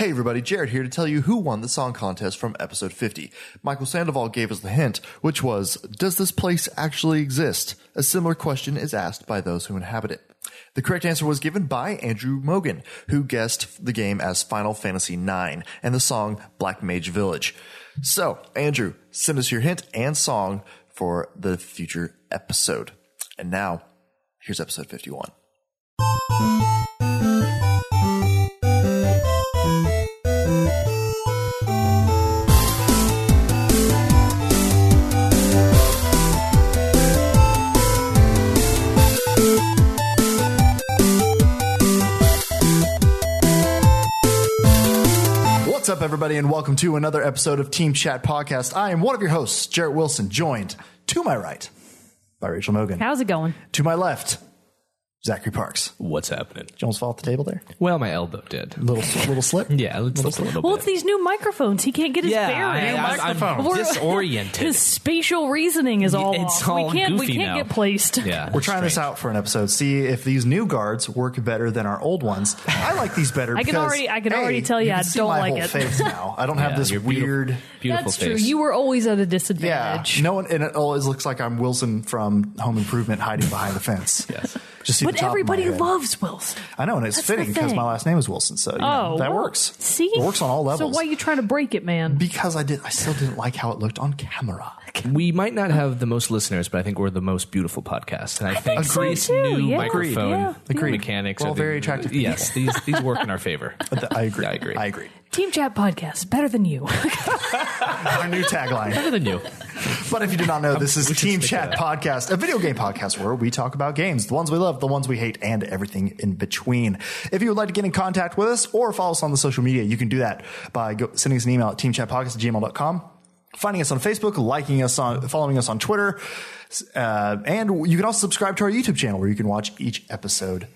Hey everybody, Jared here to tell you who won the song contest from episode 50. Michael Sandoval gave us the hint, which was, does this place actually exist? A similar question is asked by those who inhabit it. The correct answer was given by Andrew Mogan, who guessed the game as Final Fantasy IX and the song Black Mage Village. So, Andrew, send us your hint and song for the future episode. And now, here's episode 51. What's up, everybody, and welcome to another episode of Team Chat Podcast. I am one of your hosts, Jarrett Wilson, joined to my right by Rachel Mogan. How's it going? To my left, Zachary Parks. What's happening? Did you almost fall off the table there? Well, my elbow did. Little little slip. Yeah, it's a little Well, bit. it's these new microphones. He can't get his yeah, bearings. I, I'm, I'm We're- disoriented. His spatial reasoning is all It's off. all we can't. We goofy can't now. get placed. yeah, We're trying this out for an episode. See if these new guards work better than our old ones. I like these better. I can because, already- I can A, already tell you I don't like it. Face now. I don't have Yeah, this you're beautiful. weird. Beautiful That's face. true. You were always at a disadvantage. Yeah, disadvantage. no one, and it always looks like I'm Wilson from Home Improvement hiding behind the fence. Yes. just see the but top of my everybody head. loves Wilson. I know, and it's That's the fitting because thing. my last name is Wilson, so you know, Oh, that well, works. See, it works on all levels. So why are you trying to break it, man? because I did, I still didn't like how it looked on camera. We might not have the most listeners, but I think we're the most beautiful podcast. And I, think, so these too, new yeah. microphone Yeah, Agreed. mechanics We're all are the- very attractive people. Yes, these these work in our favor. I agree. I agree. I agree. Team Chat Podcast better than you. Our new tagline. Better than you. But if you do not know, um, this is should Team Chat Podcast, a video game podcast where we talk about games, the ones we love, the ones we hate, and everything in between. If you would like to get in contact with us or follow us on the social media, you can do that by go, sending us an email at teamchatpodcast at gmail.com, finding us on Facebook, liking us on, following us on Twitter, uh, and you can also subscribe to our YouTube channel where you can watch each episode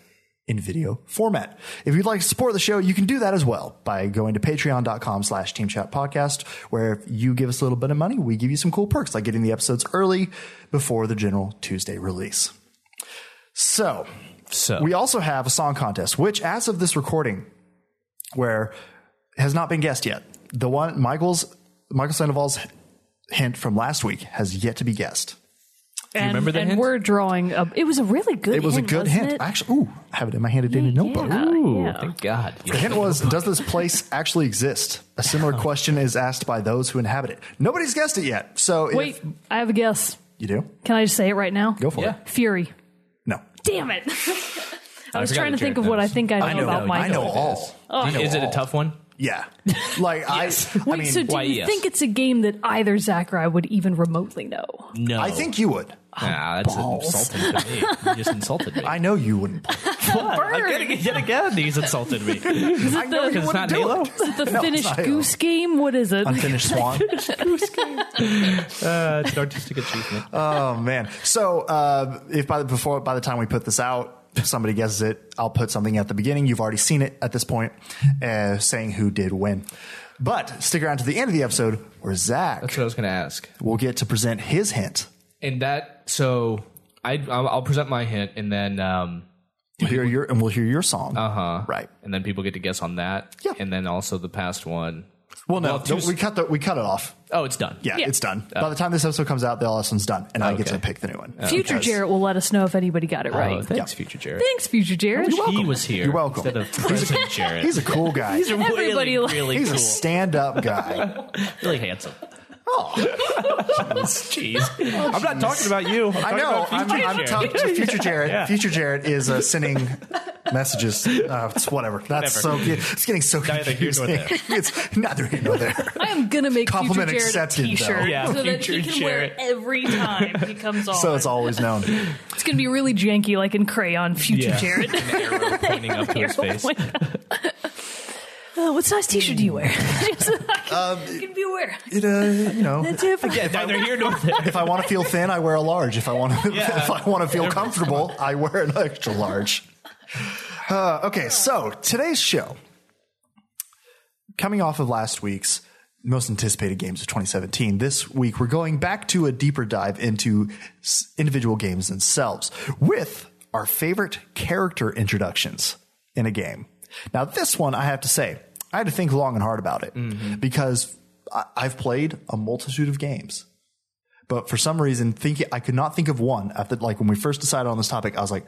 in video format. If you'd like to support the show, you can do that as well by going to patreon.com slash team chat podcast, where if you give us a little bit of money, we give you some cool perks like getting the episodes early before the general Tuesday release. So So we also have a song contest, which as of this recording, where has not been guessed yet. The one Michael's Michael Sandoval's hint from last week has yet to be guessed. and remember the and hint? we're drawing. A, it was a really good. Hint. It was a good hint. it? Actually, ooh, I have it in my hand in a notebook. Yeah, Ooh, yeah. thank God. The hint was, does this place actually exist? A similar question is asked by those who inhabit it. Nobody's guessed it yet. So if Wait, I have a guess. you do, Can I just say it right now? go for Yeah. it. Fury. No. Damn it. I was forgot trying to think Jared of what I think I know, I know, about I Michael. know all. I know Is it a tough one? Yeah. Like I, I Wait, mean, so do why, you yes. think it's a game that either Zach or I would even remotely know? No. I think you would. Nah, that's balls. insulting to me. You just insulted me. I know you wouldn't. I'm getting it yet again. He's insulted me. I know you it's wouldn't do Halo? it. Is it the No, it's finished not goose game? What is it? Unfinished Swan. Uh, it's an artistic achievement. Oh man. So uh, if by the before by the time we put this out, if somebody guesses it, I'll put something at the beginning. You've already seen it at this point, uh, saying who did win. But stick around to the end of the episode where Zach That's what I was going to ask. We'll get to present his hint. And that, so I, I'll, I'll present my hint, and then, um, We'll hear your and we'll hear your song. uh huh, Right. and then people get to guess on that. Yeah. And then also the past one. Well, no, Well, two- we cut the we cut it off. Oh, it's done. Yeah, Yeah. it's done. Oh. By the time this episode comes out, the lesson's done, and I get to pick the new one. Future Because- Jarrett will let us know if anybody got it Oh, right. thanks, future Jared. Thanks, Future Jarrett. He was here. You're welcome. Instead of present Jared. He's a cool guy. He's really, Everybody li- really He's cool. a stand-up guy. really handsome. Oh, Jeez. I'm not talking about you. I'm I talking know. about I'm, future I'm Jared. talking to future Jared. Yeah. Future Jared is uh, sending messages. Uh, it's whatever. That's so. Whatever. It's getting so Neither here nor confusing. it's neither here nor there. I am gonna make Compliment Future Jared a accepted, though. T-shirt Yeah, so that he Future can wear it every time he comes on. So it's always known. It's gonna be really janky, like in crayon. Future Yeah. Jared. An arrow pointing up to his face. Uh, what size T-shirt do you wear? um, you can be aware. It, uh, you know, That's it. Yeah, neither here nor there. if I want to feel thin, I wear a large. If I want to, Yeah. if I want to feel comfortable, I wear an extra large. Uh, okay, so today's show, coming off of last week's most anticipated games of 2017, this week we're going back to a deeper dive into individual games themselves with our favorite character introductions in a game. Now, this one I have to say, I had to think long and hard about it Mm-hmm. because I, I've played a multitude of games, but for some reason, thinking I could not think of one after like when we first decided on this topic. I was like,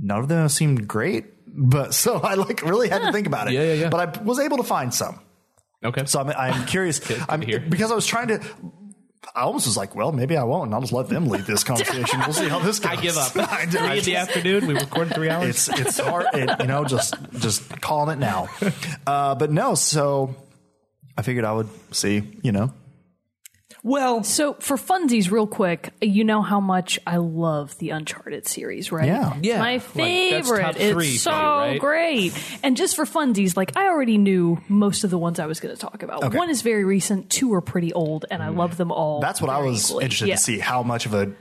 none of them seemed great, but so I like really had to think about it. Yeah, yeah, yeah. But I was able to find some. Okay. So I'm, I'm curious. I'm, hear. because I was trying to. I almost was like, well, maybe I won't. And I'll just let them lead this conversation. We'll see how this goes. I give up. I do- Three in the afternoon. We record three hours. it's it's hard, it, you know. Just just calling it now. Uh, but no, so I figured I would see. You know, well, So for funsies, real quick, you know how much I love the Uncharted series, right? Yeah. Yeah, my like, that's favorite. top it's three for so you, right? great. And just for funsies, like I already knew most of the ones I was going to talk about. Okay. One is very recent, two are pretty old, and I mm. love them all. that's what I was equally. interested Yeah. to see how much of a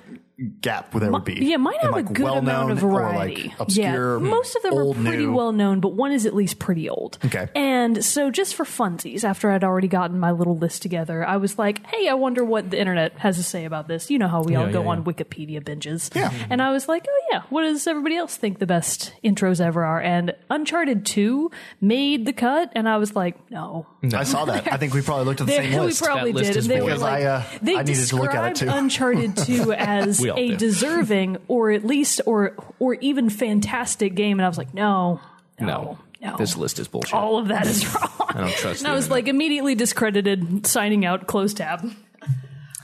gap there would be. Yeah, mine have like, a good amount well-known of or, variety. like, obscure, yeah, most of them are pretty new. well known, but one is at least pretty old. Okay. And so, just for funsies, after I'd already gotten my little list together, I was like, "Hey, I wonder what the internet has to say about this." You know how we all go yeah, on yeah. Wikipedia binges. Yeah. And I was like, "Oh yeah, what does everybody else think the best intros ever are?" And Uncharted Two made the cut, and I was like, "No." I saw that. I think we probably looked at the They- same we probably That did, is and they were like, I, uh, they I needed to look at it, described too. Uncharted Two as We all a do. deserving, or at least, or or even fantastic game, and I was like, no, no, no, no. this list is bullshit. all of that is wrong. I don't trust. And I was internet. like immediately discredited, signing out, close tab.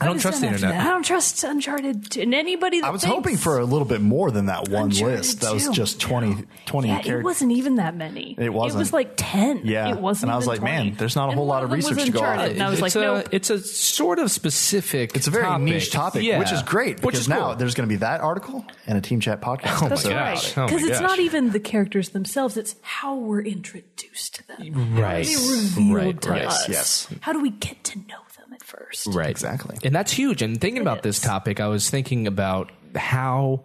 I don't trust the internet. I don't trust Uncharted and anybody. That I was thinks- hoping for a little bit more than that one Uncharted list. That was just 20, 20 Yeah, characters. it wasn't even that many. It wasn't. It was like ten. Yeah. it wasn't. And I was even like, man, there's not a And whole lot of them was research to go off Uncharted, of. And I was it's like, a, nope. it's a sort of specific. It's a very topic. niche topic, Yeah. which is great Which because is now cool. there's going to be that article and a Team Chat podcast. Oh my That's episode. right. gosh. Oh Because it's not even the characters themselves; it's how we're introduced to them. Right. How they revealed Right, to right. us. Yes. How do we get to know them at first? Right. Exactly. And that's huge. And thinking about this topic, I was thinking about how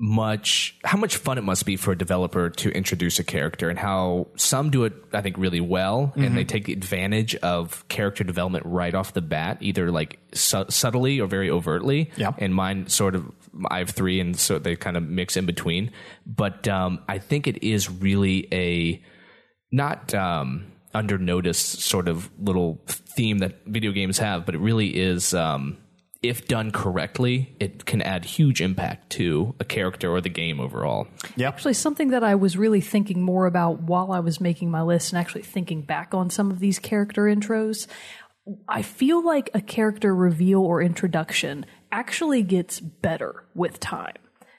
much how much fun it must be for a developer to introduce a character and how some do it I think really well and they take advantage of character development right off the bat either like su- subtly or very overtly Yeah. and mine sort of I have 3 and so they kind of mix in between but um, I think it is really a not um, under noticed sort of little theme that video games have, but it really is. Um, if done correctly, it can add huge impact to a character or the game overall. Yeah. Actually, something that I was really thinking more about while I was making my list and actually thinking back on some of these character intros, I feel like a character reveal or introduction actually gets better with time.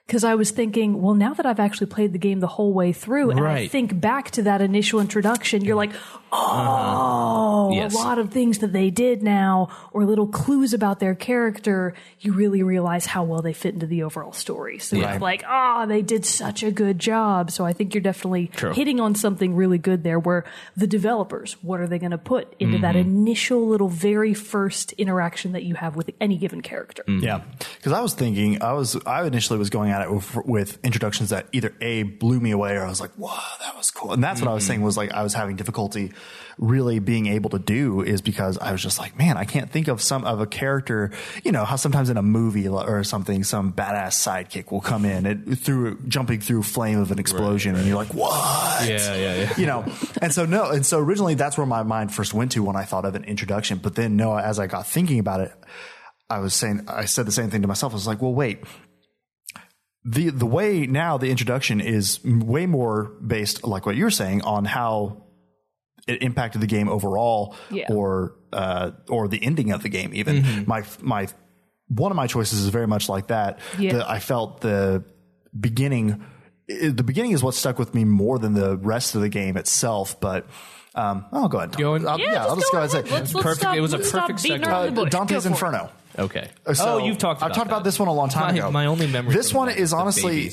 Because I was thinking, well, now that I've actually played the game the whole way through, and I think back to that initial introduction, you're like, oh, Yes. a lot of things that they did now, or little clues about their character, you really realize how well they fit into the overall story. So Right. it's like, ah, they did such a good job. So I think you're definitely True. hitting on something really good there where the developers, what are they going to put into that Mm-hmm. initial little very first interaction that you have with any given character? Yeah, because I was thinking, I was, I initially was going at it with, with introductions that either a blew me away or I was like, "Wow, that was cool," and that's what I was mm-hmm. saying was like I was having difficulty really being able to do is because I was just like, man, I can't think of some of a character. You know how sometimes in a movie or something, some badass sidekick will come in it, through jumping through flame of an explosion, and you're like, what? Yeah, yeah, yeah. you know and so no and so originally that's where my mind first went to when i thought of an introduction but then no as i got thinking about it i was saying i said the same thing to myself i was like well wait the the way now the introduction is way more based like what you're saying on how it impacted the game overall Yeah. or uh, or the ending of the game even my my one of my choices is very much like that Yeah. The- i felt the beginning the beginning is what stuck with me more than the rest of the game itself but um, I'll go ahead. Go. I'll, Yeah, yeah, I'll just go ahead and say Let's, let's Perfect. Stop, It was a let's stop perfect segue. the uh. Dante's Go for it. Inferno. Okay. So, oh, you've talked. About I've talked that. about this one a long time my, ago. My only memory. This one is honestly,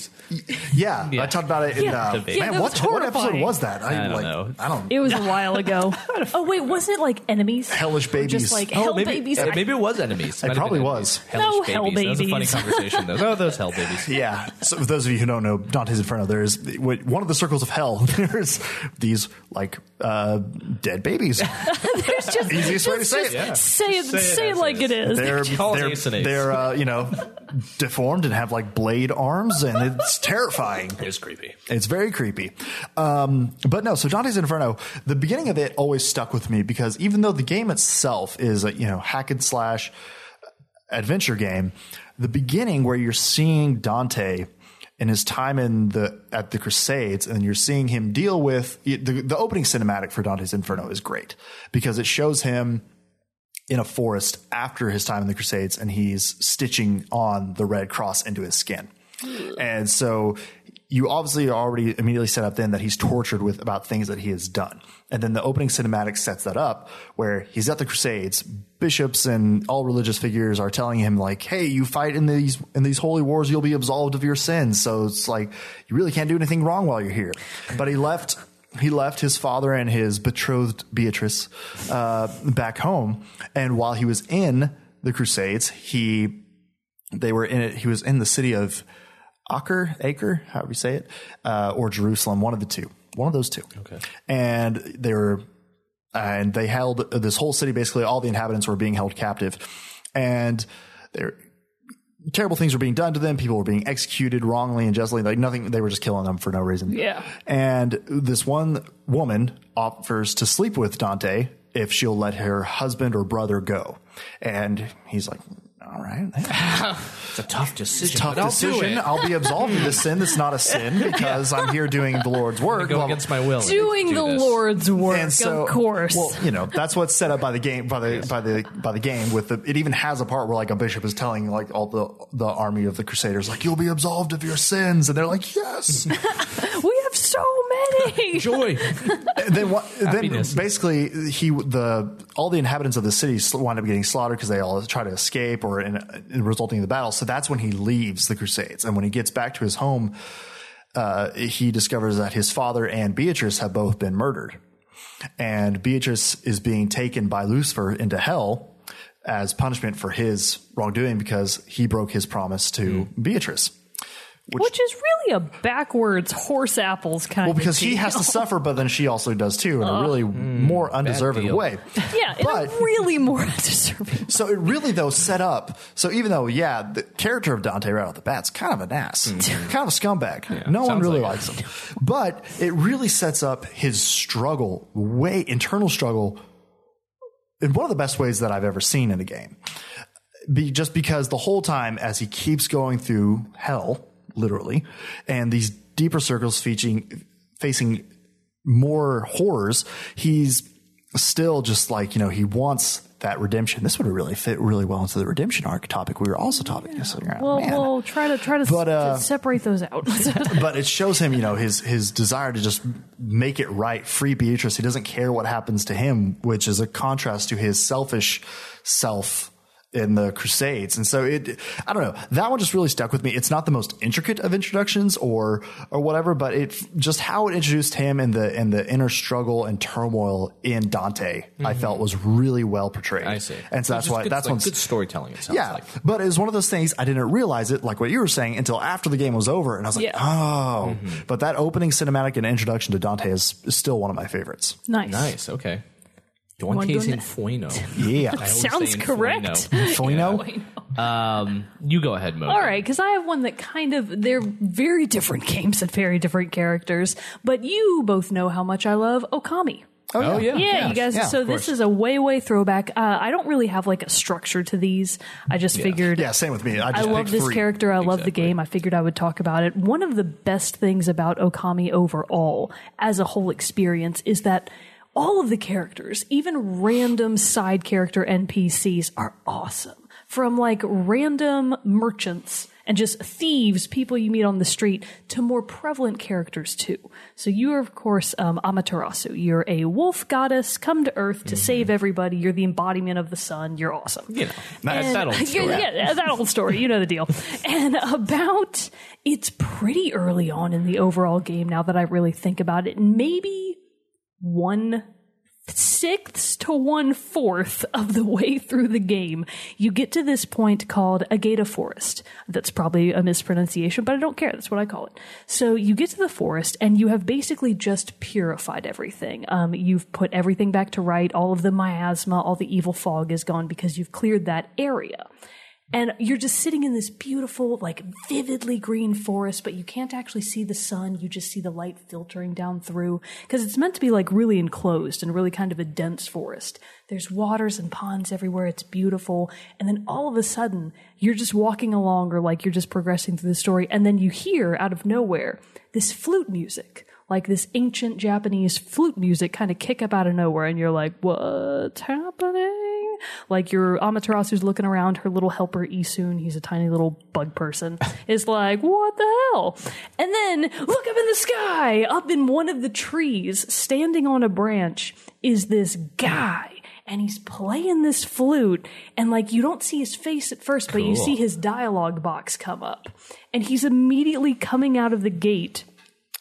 yeah, Yeah. I talked about it in. Yeah. Uh, The man, Yeah, what, that's what episode was that? I don't like, know. I don't. It was a while ago. oh wait, wasn't it like enemies? Hellish Or babies. Just like Oh, hell maybe, babies. uh, maybe it was enemies. It Might have probably was. Hellish No, babies. hell That was a funny conversation. Though. Oh, those hell babies. Yeah. So for those of you who don't know Dante's Inferno, there's one of the circles of hell. There's these like uh, dead babies. There's just Easiest way to say it. Say it. Say Say it it, like it it is. They're Call they're Ace Ace. they're uh, you know deformed and have like blade arms, and it's terrifying. It's creepy. It's very creepy. Um, but no, so Dante's Inferno, the beginning of it always stuck with me because even though the game itself is a, you know, hack and slash adventure game, the beginning where you're seeing Dante in his time in the, at the Crusades and you're seeing him deal with the, the opening cinematic for Dante's Inferno is great because it shows him in a forest after his time in the Crusades and he's stitching on the red cross into his skin. And so you obviously already immediately set up then that he's tortured with about things that he has done. And then the opening cinematic sets that up where he's at the Crusades, bishops and all religious figures are telling him like, Hey, you fight in these, in these holy wars, you'll be absolved of your sins. So it's like, you really can't do anything wrong while you're here. But he left, he left his father and his betrothed Beatrice, uh, back home. And while he was in the Crusades, he, they were in it, he was in the city of, Acre, Acre, however you say it, uh, or Jerusalem, one of the two, one of those two. Okay. And they were, and they held this whole city. Basically, all the inhabitants were being held captive, and there terrible things were being done to them. People were being executed wrongly and justly. Like nothing, they were just killing them for no reason. Yeah. And this one woman offers to sleep with Dante if she'll let her husband or brother go, and he's like. All right. It's a tough decision. tough but I'll decision. I'll be absolved of this sin. That's not a sin because I'm here doing the Lord's work. Go Well, against my will. Doing do the this. Lord's work, and so, of course. Well, you know, that's what's set up by the game, by the by the by the game. With the, it even has a part where like a bishop is telling like all the the army of the Crusaders, like you'll be absolved of your sins, and they're like, yes. we have so many. Joy. Then what? Then basically he the all the inhabitants of the city wind up getting slaughtered because they all try to escape or in, in resulting in the battle. So that's when he leaves the Crusades, and when he gets back to his home, uh, he discovers that his father and Beatrice have both been murdered, and Beatrice is being taken by Lucifer into hell as punishment for his wrongdoing because he broke his promise to Beatrice. Which is really a backwards horse apples kind of. Well, because he has to suffer, but then she also does too, in a really uh, hmm, more undeserving way. Yeah, in but really more undeserving. so it really though set up. So even though yeah, the character of Dante right off the bat's kind of an ass, hmm. kind of a scumbag. no one really like likes him, but it really sets up his struggle, way internal struggle, in one of the best ways that I've ever seen in a game. Be, just because the whole time as he keeps going through hell, literally, and these deeper circles featuring, facing more horrors, he's still just like, you know, he wants that redemption. This would have really fit really well into the redemption arc topic we were also talking. So, yeah, Well, man. we'll try to try to, But, uh, to separate those out. but it shows him, you know, his his desire to just make it right, free Beatrice. He doesn't care what happens to him, which is a contrast to his selfish self in the Crusades. And so it, I don't know, that one just really stuck with me. It's not the most intricate of introductions or or whatever, but it just how it introduced him and the and the inner struggle and turmoil in Dante, I felt was really well portrayed. Mm-hmm. I see. And so that's why good, that's like, good storytelling. It sounds yeah, like. but it was one of those things I didn't realize it, like what you were saying, until after the game was over, and I was like, Yeah. oh. Mm-hmm. But that opening cinematic and introduction to Dante is, is still one of my favorites. nice. Nice. Okay. Dante's Wanna go. Yeah, Sounds say correct. Inferno. Felino. Um, you go ahead, Mo. All right, because I have one that kind of they're very different games and very different characters, but you both know how much I love Okami. Oh, yeah. Yeah, you guys. yeah, so this is a way, way throwback. Uh, I don't really have like a structure to these. I just figured. Yeah, same with me. I I love this three. character. I love the game. I figured I would talk about it. One of the best things about Okami overall, as a whole experience, is that all of the characters, even random side character NPCs, are awesome. From like random merchants and just thieves, people you meet on the street, to more prevalent characters too. So you are, of course, um, Amaterasu. You're a wolf goddess come to Earth to save everybody. You're the embodiment of the sun. You're awesome. You know, that, that old story. Yeah, yeah, that old story. You know the deal. And about, it's pretty early on in the overall game now that I really think about it. Maybe one sixth to one fourth of the way through the game, you get to this point called Agata Forest. That's probably a mispronunciation, but I don't care. That's what I call it. So you get to the forest and you have basically just purified everything. Um, you've put everything back to right. All of the miasma, all the evil fog is gone because you've cleared that area. And you're just sitting in this beautiful, like vividly green forest, but you can't actually see the sun. You just see the light filtering down through because it's meant to be like really enclosed and really kind of a dense forest. There's waters and ponds everywhere. It's beautiful. And then all of a sudden, you're just walking along or like you're just progressing through the story. And then you hear out of nowhere this flute music like this ancient Japanese flute music kind of kick up out of nowhere, and you're like, what's happening? Like your Amaterasu's looking around, her little helper Issun, he's a tiny little bug person, is like, what the hell? And then look up in the sky, up in one of the trees, standing on a branch, is this guy. And he's playing this flute. And like you don't see his face at first but you see his dialogue box come up. And he's immediately coming out of the gate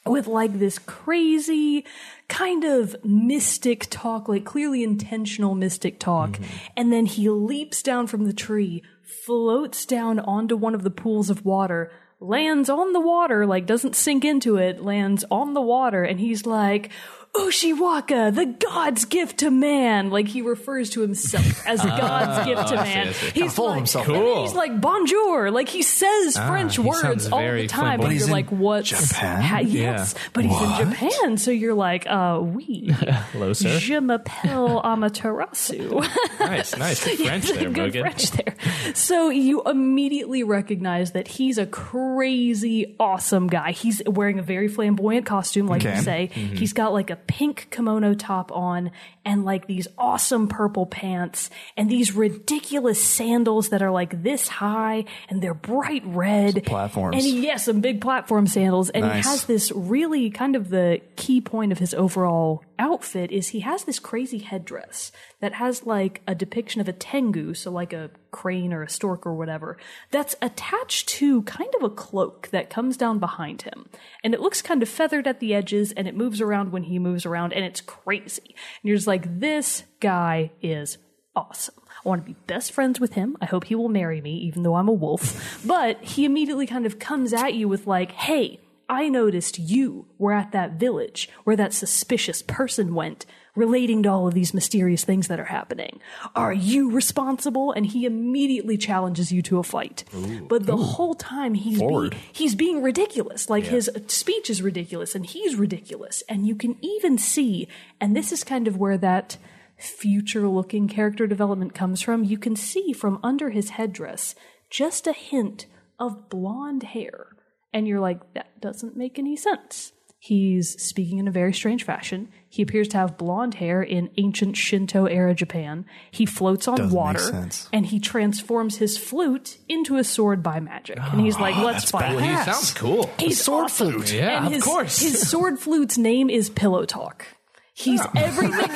with like this crazy kind of mystic talk, like clearly intentional mystic talk. Mm-hmm. And then he leaps down from the tree, floats down onto one of the pools of water, lands on the water, like doesn't sink into it, lands on the water, and he's like, Ushiwaka, the god's gift to man. Like he refers to himself as the god's gift to I see, man. I see. He's full of like, himself. Cool. He's like bonjour. Like he says French he words all the time. flamboyant. But he's you're like, what's Japan? ha- yes, but he's in Japan. So you're like, uh, oui. Hello, sir. Je m'appelle Amaterasu. nice, nice. Good French there, Good Mogan. French there. So you immediately recognize that he's a crazy, awesome guy. He's wearing a very flamboyant costume, like Okay. you say. Mm-hmm. He's got like a pink kimono top on and like these awesome purple pants and these ridiculous sandals that are like this high and they're bright red. platforms. And he, yeah, some big platform sandals. And Nice. he has this really kind of the key point of his overall outfit is he has this crazy headdress that has like a depiction of a tengu, so like a crane or a stork or whatever, that's attached to kind of a cloak that comes down behind him. And it looks kind of feathered at the edges and it moves around when he moves around and it's crazy. And you're just like, this guy is awesome. I want to be best friends with him. I hope he will marry me, even though I'm a wolf. But he immediately kind of comes at you with, like, hey, I noticed you were at that village where that suspicious person went, relating to all of these mysterious things that are happening. Are you responsible? And he immediately challenges you to a fight. But the whole time he's being, he's being ridiculous. Like his speech is ridiculous and he's ridiculous. And you can even see, and this is kind of where that future looking character development comes from. You can see from under his headdress just a hint of blonde hair. And you're like, that doesn't make any sense. He's speaking in a very strange fashion. He appears to have blonde hair in ancient Shinto era Japan. He floats on Doesn't make water sense. and he transforms his flute into a sword by magic. and he's oh, like, let's fight. badass. He sounds cool. He's sword awesome. flute. Yeah, and of his, course. His sword flute's name is Pillow Talk. He's oh. everything.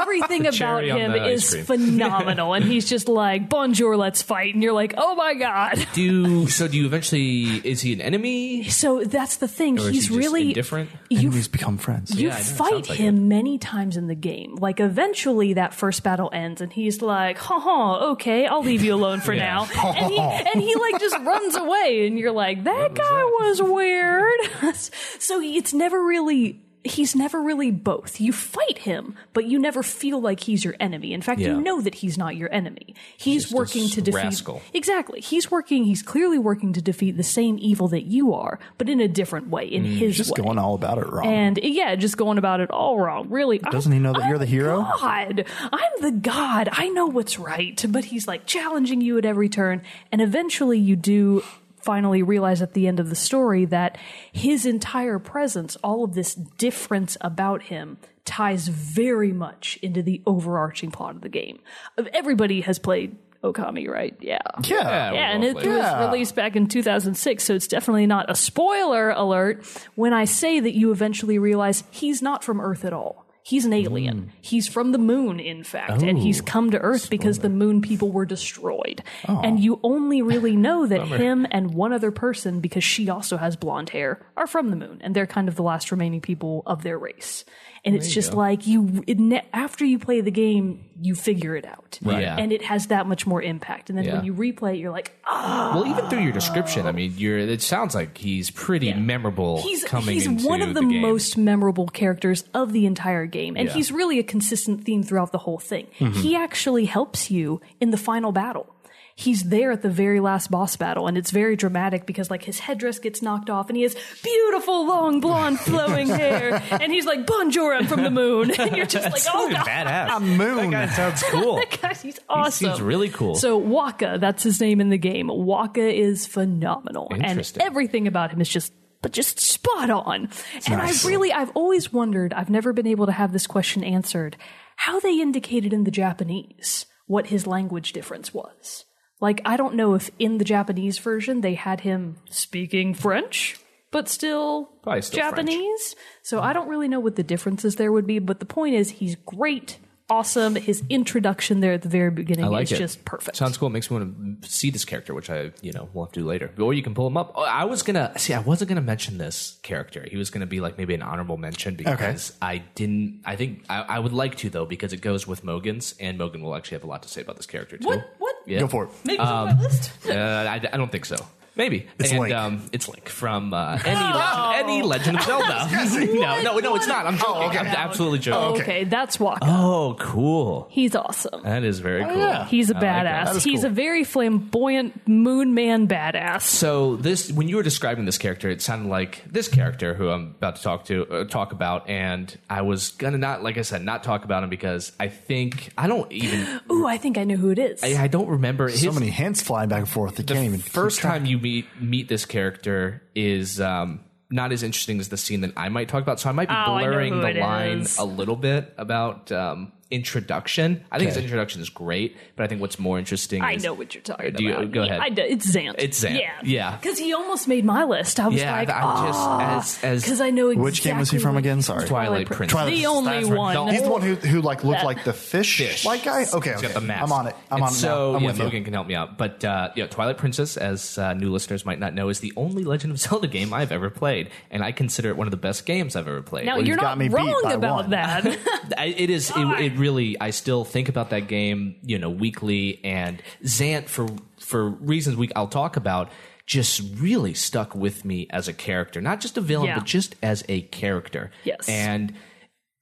Everything about him is phenomenal, and he's just like, "Bonjour, let's fight," and you're like, "Oh my god!" Do so? Do you eventually? Is he an enemy? So that's the thing. Or is he's he really different. You Enemies become friends. you Yeah, I know, it fight like him many times in the game. Like eventually that first battle ends and he's like, ha ha, okay, I'll leave you alone for Yeah. now. And he, and he like just runs away and you're like, that guy was weird. so it's never really, he's never really both. You fight him, but you never feel like he's your enemy. In fact, Yeah. you know that he's not your enemy. He's just working to defeat. rascal. Exactly. He's working, he's clearly working to defeat the same evil that you are, but in a different way, in his Mm, Just way. going all about it wrong. And yeah, just going about it all wrong. Really, Doesn't he know that you're the hero? God, I'm the god. I know what's right. But he's like challenging you at every turn, and eventually you do finally realize at the end of the story that his entire presence, all of this difference about him, ties very much into the overarching plot of the game. Everybody has played Okami, right? Yeah. yeah. Yeah, and well it played. was released back in 2006, so it's definitely not a spoiler alert when I say that you eventually realize he's not from Earth at all. He's an alien. He's from the moon, in fact, and he's come to Earth because the moon people were destroyed. And you only really know that him and one other person, because she also has blonde hair, are from the moon, and they're kind of the last remaining people of their race. And it's just like you it, ne- after you play the game, you figure it out, Right. Yeah. and it has that much more impact. And then Yeah. when you replay it, you're like, ah, Well, even through your description, I mean, you're. It sounds like he's pretty memorable. he's coming he's into one of the, game. most memorable characters of the entire game, and Yeah. he's really a consistent theme throughout the whole thing. Mm-hmm. He actually helps you in the final battle. He's there at the very last boss battle, and it's very dramatic because like his headdress gets knocked off, and he has beautiful long blonde flowing hair, and he's like Bonjour, I'm from the moon, and you're just like, oh god, badass. moon. That guy sounds cool. Guys, he's awesome. seems really cool. So Waka, that's his name in the game. Waka is phenomenal, and Interesting. everything about him is just, but just spot on. and nice. I really, I've always wondered. I've never been able to have this question answered. How they indicated in the Japanese what his language difference was. Like, I don't know if in the Japanese version they had him speaking French, but still, still Japanese. So I don't really know what the differences there would be. But the point is, he's great, awesome. His introduction there at the very beginning I like is it. just perfect. Sounds cool. It makes me want to see this character, which I, you know, we'll have to do later. Or you can pull him up. Oh, I was gonna see. I wasn't gonna mention this character. He was gonna be like maybe an honorable mention because I didn't. I think I, I would like to though because it goes with Mogan's, and Mogan will actually have a lot to say about this character too. What? What? Yeah. Go for it. Maybe it's on my list. Uh, I, I don't think so. Maybe It's and, Link. Um, it's Link from uh, any legend, any Legend of Zelda. no, no, no, it's not. I'm joking. I'm absolutely joking. Okay. that's Waka. Oh, cool. He's awesome. That is very cool. yeah. He's a I like that. badass. That is He's cool. a very flamboyant moon man badass. So this, when you were describing this character, it sounded like this character who I'm about to talk to uh, talk about, and I was gonna not, like I said, not talk about him because I think I don't even, Ooh, I think I know who it is. I, I don't remember his So many hints flying back and forth. You can't even. first time you meet meet this character is um, not as interesting as the scene that I might talk about. So I might be Oh, blurring the line is. a little bit about um, introduction. I think his introduction is great, but I think what's more interesting. I is, know what you're talking Do you- about. go ahead. I do. It's Zant. It's Zant. Yeah. Yeah. Because he almost made my list. I was Yeah, like, I'm just as as because I know exactly Which game was he from again? Sorry. Twilight Princess. Twilight The only that's right. one. He's the one who, who like looked That- like the fish, Fish. like guy. Okay, He's okay. got the mask. I'm on it. I'm And on it so, now. I'm yeah, with Logan you. can help me out. But uh, yeah, Twilight Princess, as uh, new listeners might not know, is the only Legend of Zelda game I've ever played, and I consider it one of the best games I've ever played. Now Well, you're you've got not me beat wrong by about one. that. I, it is. It, it really. I still think about that game, you know, weekly. And Zant, for for reasons we I'll talk about, just really stuck with me as a character, not just a villain, Yeah. but just as a character. Yes. And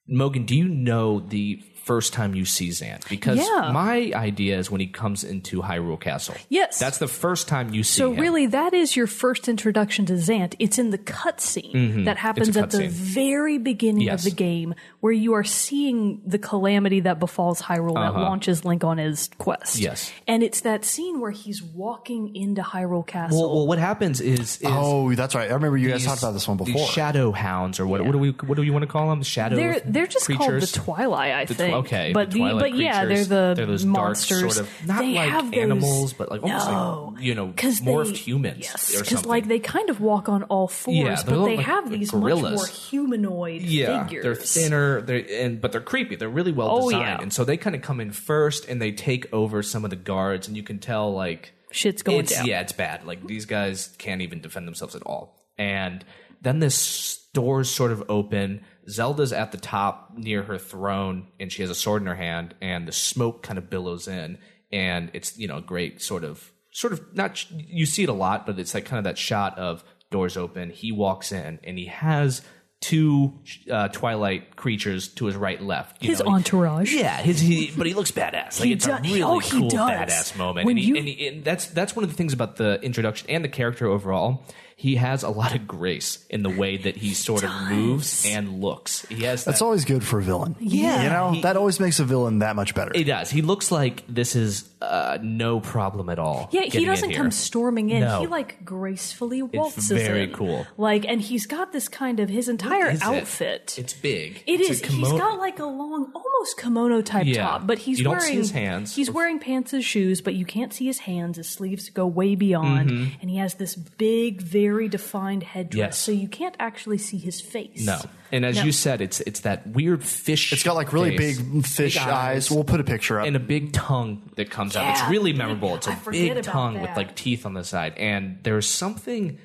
Mogan, do you know the first time you see Zant? Because Yeah. my idea is when he comes into Hyrule Castle. Yes. that's the first time you see So him. really, that is your first introduction to Zant. It's in the cutscene that happens Mm-hmm. a at the cutscene. very beginning Yes. of the game, where you are seeing the calamity that befalls Hyrule that launches Link on his quest. Uh-huh. Yes. and it's that scene where he's walking into Hyrule Castle. Well, well, what happens is, is Oh, that's right. I remember you guys talked about this one these before. shadow hounds, or what? What do we? What do you want to call them? Shadow. they're they're just called the Twilight, I The think. Okay, but the Twilight but yeah, they're the They're those monsters. dark sort of not they like have those- animals, but like almost no, like you know 'cause they- morphed humans Yes, or because something. like they kind of walk on all fours, Yeah, they but look they like- have these much gorillas. more humanoid yeah, figures. they're thinner, they're and but they're creepy. They're really well Oh, designed, yeah. and so they kind of come in first, and they take over some of the guards, and you can tell like Shit's going it's, down. Yeah, it's bad. Like these guys can't even defend themselves at all. And then this doors sort of open. Zelda's at the top near her throne, and she has a sword in her hand, and the smoke kind of billows in, and it's you know a great sort of sort of not you see it a lot, but it's like kind of that shot of doors open. He walks in, and he has two uh, Twilight creatures to his right, and left. You His know, he- entourage. yeah, his he, but he looks badass. Like He it's do- a really oh, cool does. badass moment, and, he, you- and, he, and that's that's one of the things about the introduction and the character overall. He has a lot of grace in the way that he sort of moves and looks. He has That's that, always good for a villain. Yeah. you know He- that always makes a villain that much better. He does. He looks like this is uh, no problem at all. Yeah, he doesn't come storming in. No. He like gracefully waltzes very in. cool. Like, and he's got this kind of his entire is it? outfit. It's big. It It's is. a He's kimono- got like a long, almost kimono type Yeah. top, but he's You don't wearing see his hands. He's wearing pants and shoes, but you can't see his hands. His sleeves go way beyond, and he has this big, very defined headdress. Yes. so you can't actually see his face. no. And as No. you said, it's it's that weird fish. It's got like really face, big fish big eyes. We'll put a picture up. and a big tongue that comes out. It's really memorable. It's a I forget big about tongue with like teeth on the side, and there's something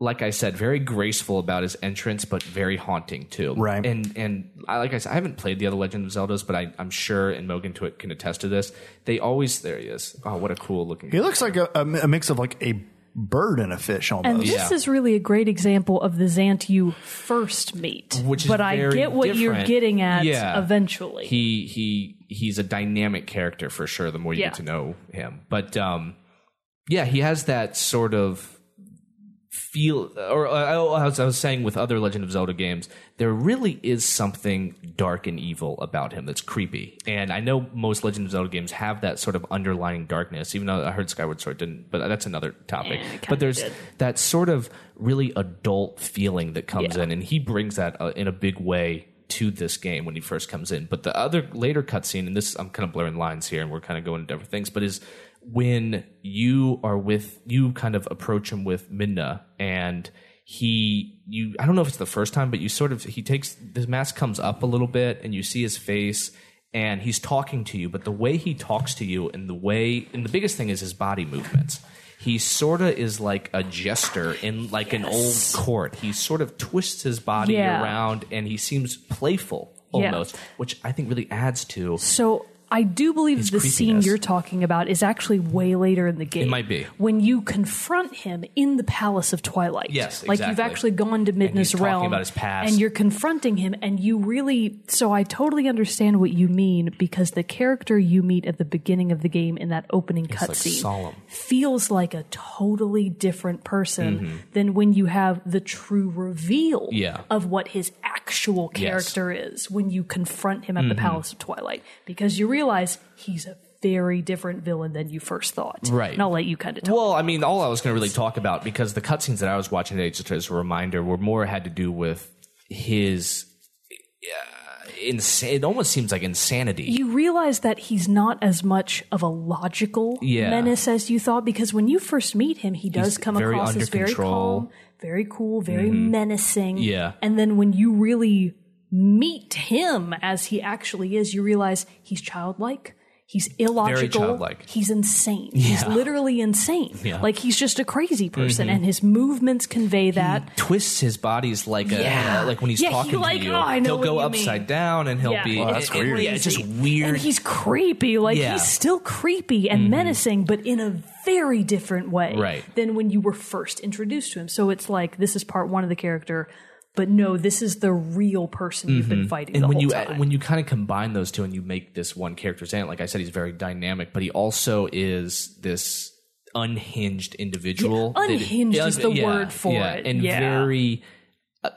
like I said, very graceful about his entrance, but very haunting too. Right. And and I, like I said, I haven't played the other Legend of Zeldas, but I, I'm sure, and Mogan to it can attest to this. They always there he is. Oh, what a cool looking. He looks like a, a, a mix of like a bird and a fish almost. And this Yeah. is really a great example of the Zant you first meet. Which is but I get what you're getting at Yeah. eventually. he he he's a dynamic character for sure the more you Yeah. get to know him but um yeah he has that sort of feel or uh, as i was saying with other legend of zelda games there really is something dark and evil about him that's creepy and i know most legend of zelda games have that sort of underlying darkness even though i heard skyward sword didn't but that's another topic Eh, but there's did. that sort of really adult feeling that comes Yeah. in and he brings that uh, in a big way to this game when he first comes in. But the other later cutscene, and this I'm kind of blurring lines here, and we're kind of going to different things, but is when you are with you kind of approach him with Midna and he you I don't know if it's the first time, but you sort of he takes his mask comes up a little bit and you see his face and he's talking to you, but the way he talks to you and the way and the biggest thing is his body movements. He sort of is like a jester in like an old court. He sort of twists his body Yeah. around and he seems playful Yeah. almost, which I think really adds to So I do believe the scene creepiness. you're talking about is actually way later in the game. It might be. when you confront him in the Palace of Twilight. Yes, like you've exactly. actually gone to he's Midna's talking realm about his past. and you're confronting him, and you really. So I totally understand what you mean because the character you meet at the beginning of the game in that opening like cutscene solemn. feels like a totally different person than when you have the true reveal Mm-hmm. Yeah. of what his actual character is when you confront him at Mm-hmm. the Palace of Twilight because you realize he's a very different villain than you first thought. Right. And I'll let you kind of talk. Well, I mean, all I was going to really talk about because the cutscenes that I was watching today, just as a reminder, were more had to do with his. Uh, ins- it almost seems like insanity. you realize that he's not as much of a logical Yeah. menace as you thought because when you first meet him, he does He's come across as very control. Mm-hmm. calm, very cool, very menacing. Yeah. And then when you really meet him as he actually is, you realize he's childlike. He's illogical. childlike. He's insane. He's literally insane. Yeah. Mm-hmm. Like he's just a crazy person, and his movements convey that. twists his bodies like a Yeah. like when he's Yeah, he talking like- to you. oh, I know he'll go you upside mean. down and he'll Yeah. be. Oh, that's it- it- weird. Yeah, it's just weird. And he's creepy. Like Yeah. Mm-hmm. he's still creepy and menacing, but in a very different way Right. than when you were first introduced to him. So it's like this is part one of the character, but no, this is the real person you've been fighting Mm-hmm. and the when you time. when you kind of combine those two and you make this one character Zant, like I said, he's very dynamic, but he also is this unhinged individual. Yeah, unhinged is the word for yeah, it. and Yeah. very. Uh,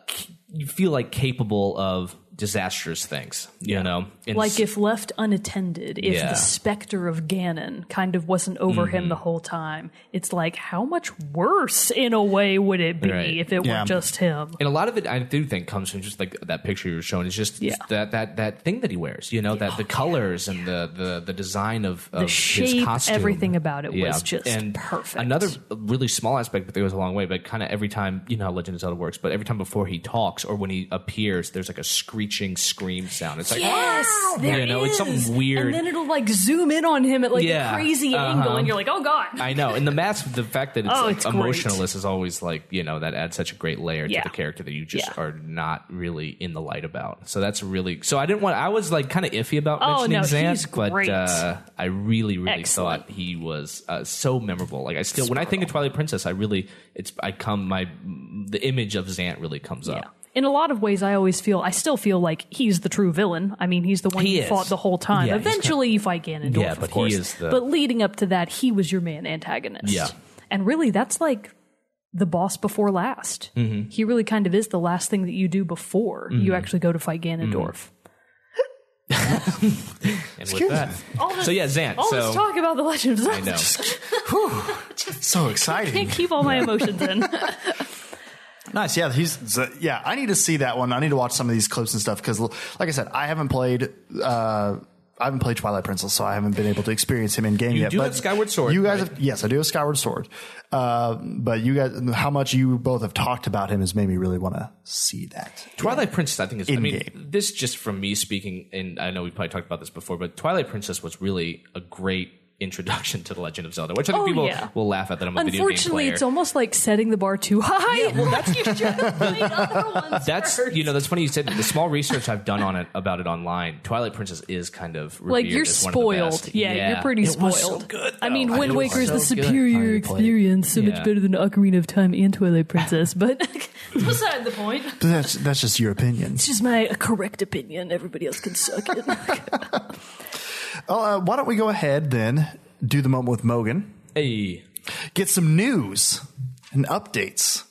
you feel like capable of disastrous things, you know. And like if left unattended, if Yeah. Mm-hmm. the specter of Ganon kind of wasn't over him the whole time, it's like how much worse in a way would it be Right. if it Yeah. were just him? and a lot of it I do think comes from just like that picture you were showing. It's just Yeah. that that that thing that he wears, you know, that the colors and the the the design of, of The his shape, costume. everything about it was just and perfect. Another really small aspect, but that goes a long way. But kind of every time, you know how Legend of Zelda works. But every time before he talks or when he appears, there's like a screeching scream sound. It's like Yes, there You know, it's something weird. and then it'll like zoom in on him at like Yeah, a crazy uh-huh. angle, and you're like, oh god. I know, and the mask, the fact that it's, Oh, like it's great. is always like you know that adds such a great layer Yeah. to the character that you just Yeah. are not really in the light about. So that's really. So I didn't want. I was like kind of iffy about Oh, mentioning no, Zant, but uh, I really, really Excellent. thought he was uh, so memorable. Like I still, when I think of Twilight Princess, I really, it's I come my the image of Zant really comes Yeah. up. In a lot of ways, I always feel, I still feel like he's the true villain. I mean, he's the one He you is. fut the whole time. Yeah, he's Eventually, you fight Ganondorf, Yeah, of but he course. is the- But leading up to that, he was your main antagonist. Yeah. And really, that's like the boss before last. Mm-hmm. He really kind of is the last thing that you do before you actually go to fight Ganondorf. And with that, so yeah, Zant. All so this talk about the Legend of I Zelda. know. so exciting. Can't keep all my emotions in. Nice. Yeah, he's yeah. I need to see that one. I need to watch some of these clips and stuff because, like I said, I haven't played. Uh, I haven't played Twilight Princess, so I haven't been able to experience him in game You yet. do but have Skyward Sword, You guys, right? have, yes, I do have Skyward Sword. Uh, but you guys, how much you both have talked about him has made me really want to see that. Twilight Princess, I think is. I mean, In-game. this just from me speaking, and I know we probably talked about this before, but Twilight Princess was really a great introduction to the Legend of Zelda, which I think Oh, people yeah. will laugh at that I'm a video game Unfortunately, player. it's almost like setting the bar too high. well, that's you should have played other ones That's first. you know that's funny you said that. the small research I've done on it about it online. Twilight Princess is kind of like you're as one of the spoiled. best. Yeah, you're pretty It spoiled. was so good. I mean, though. Wind It Waker is the so good. superior Finally played it. experience, so Yeah. much better than Ocarina of Time and Twilight Princess. But beside the point. But that's that's just your opinion. It's just my correct opinion. Everybody else can suck it. Uh, why don't we go ahead then? Do the moment with Mogan. Hey, Get some news and updates.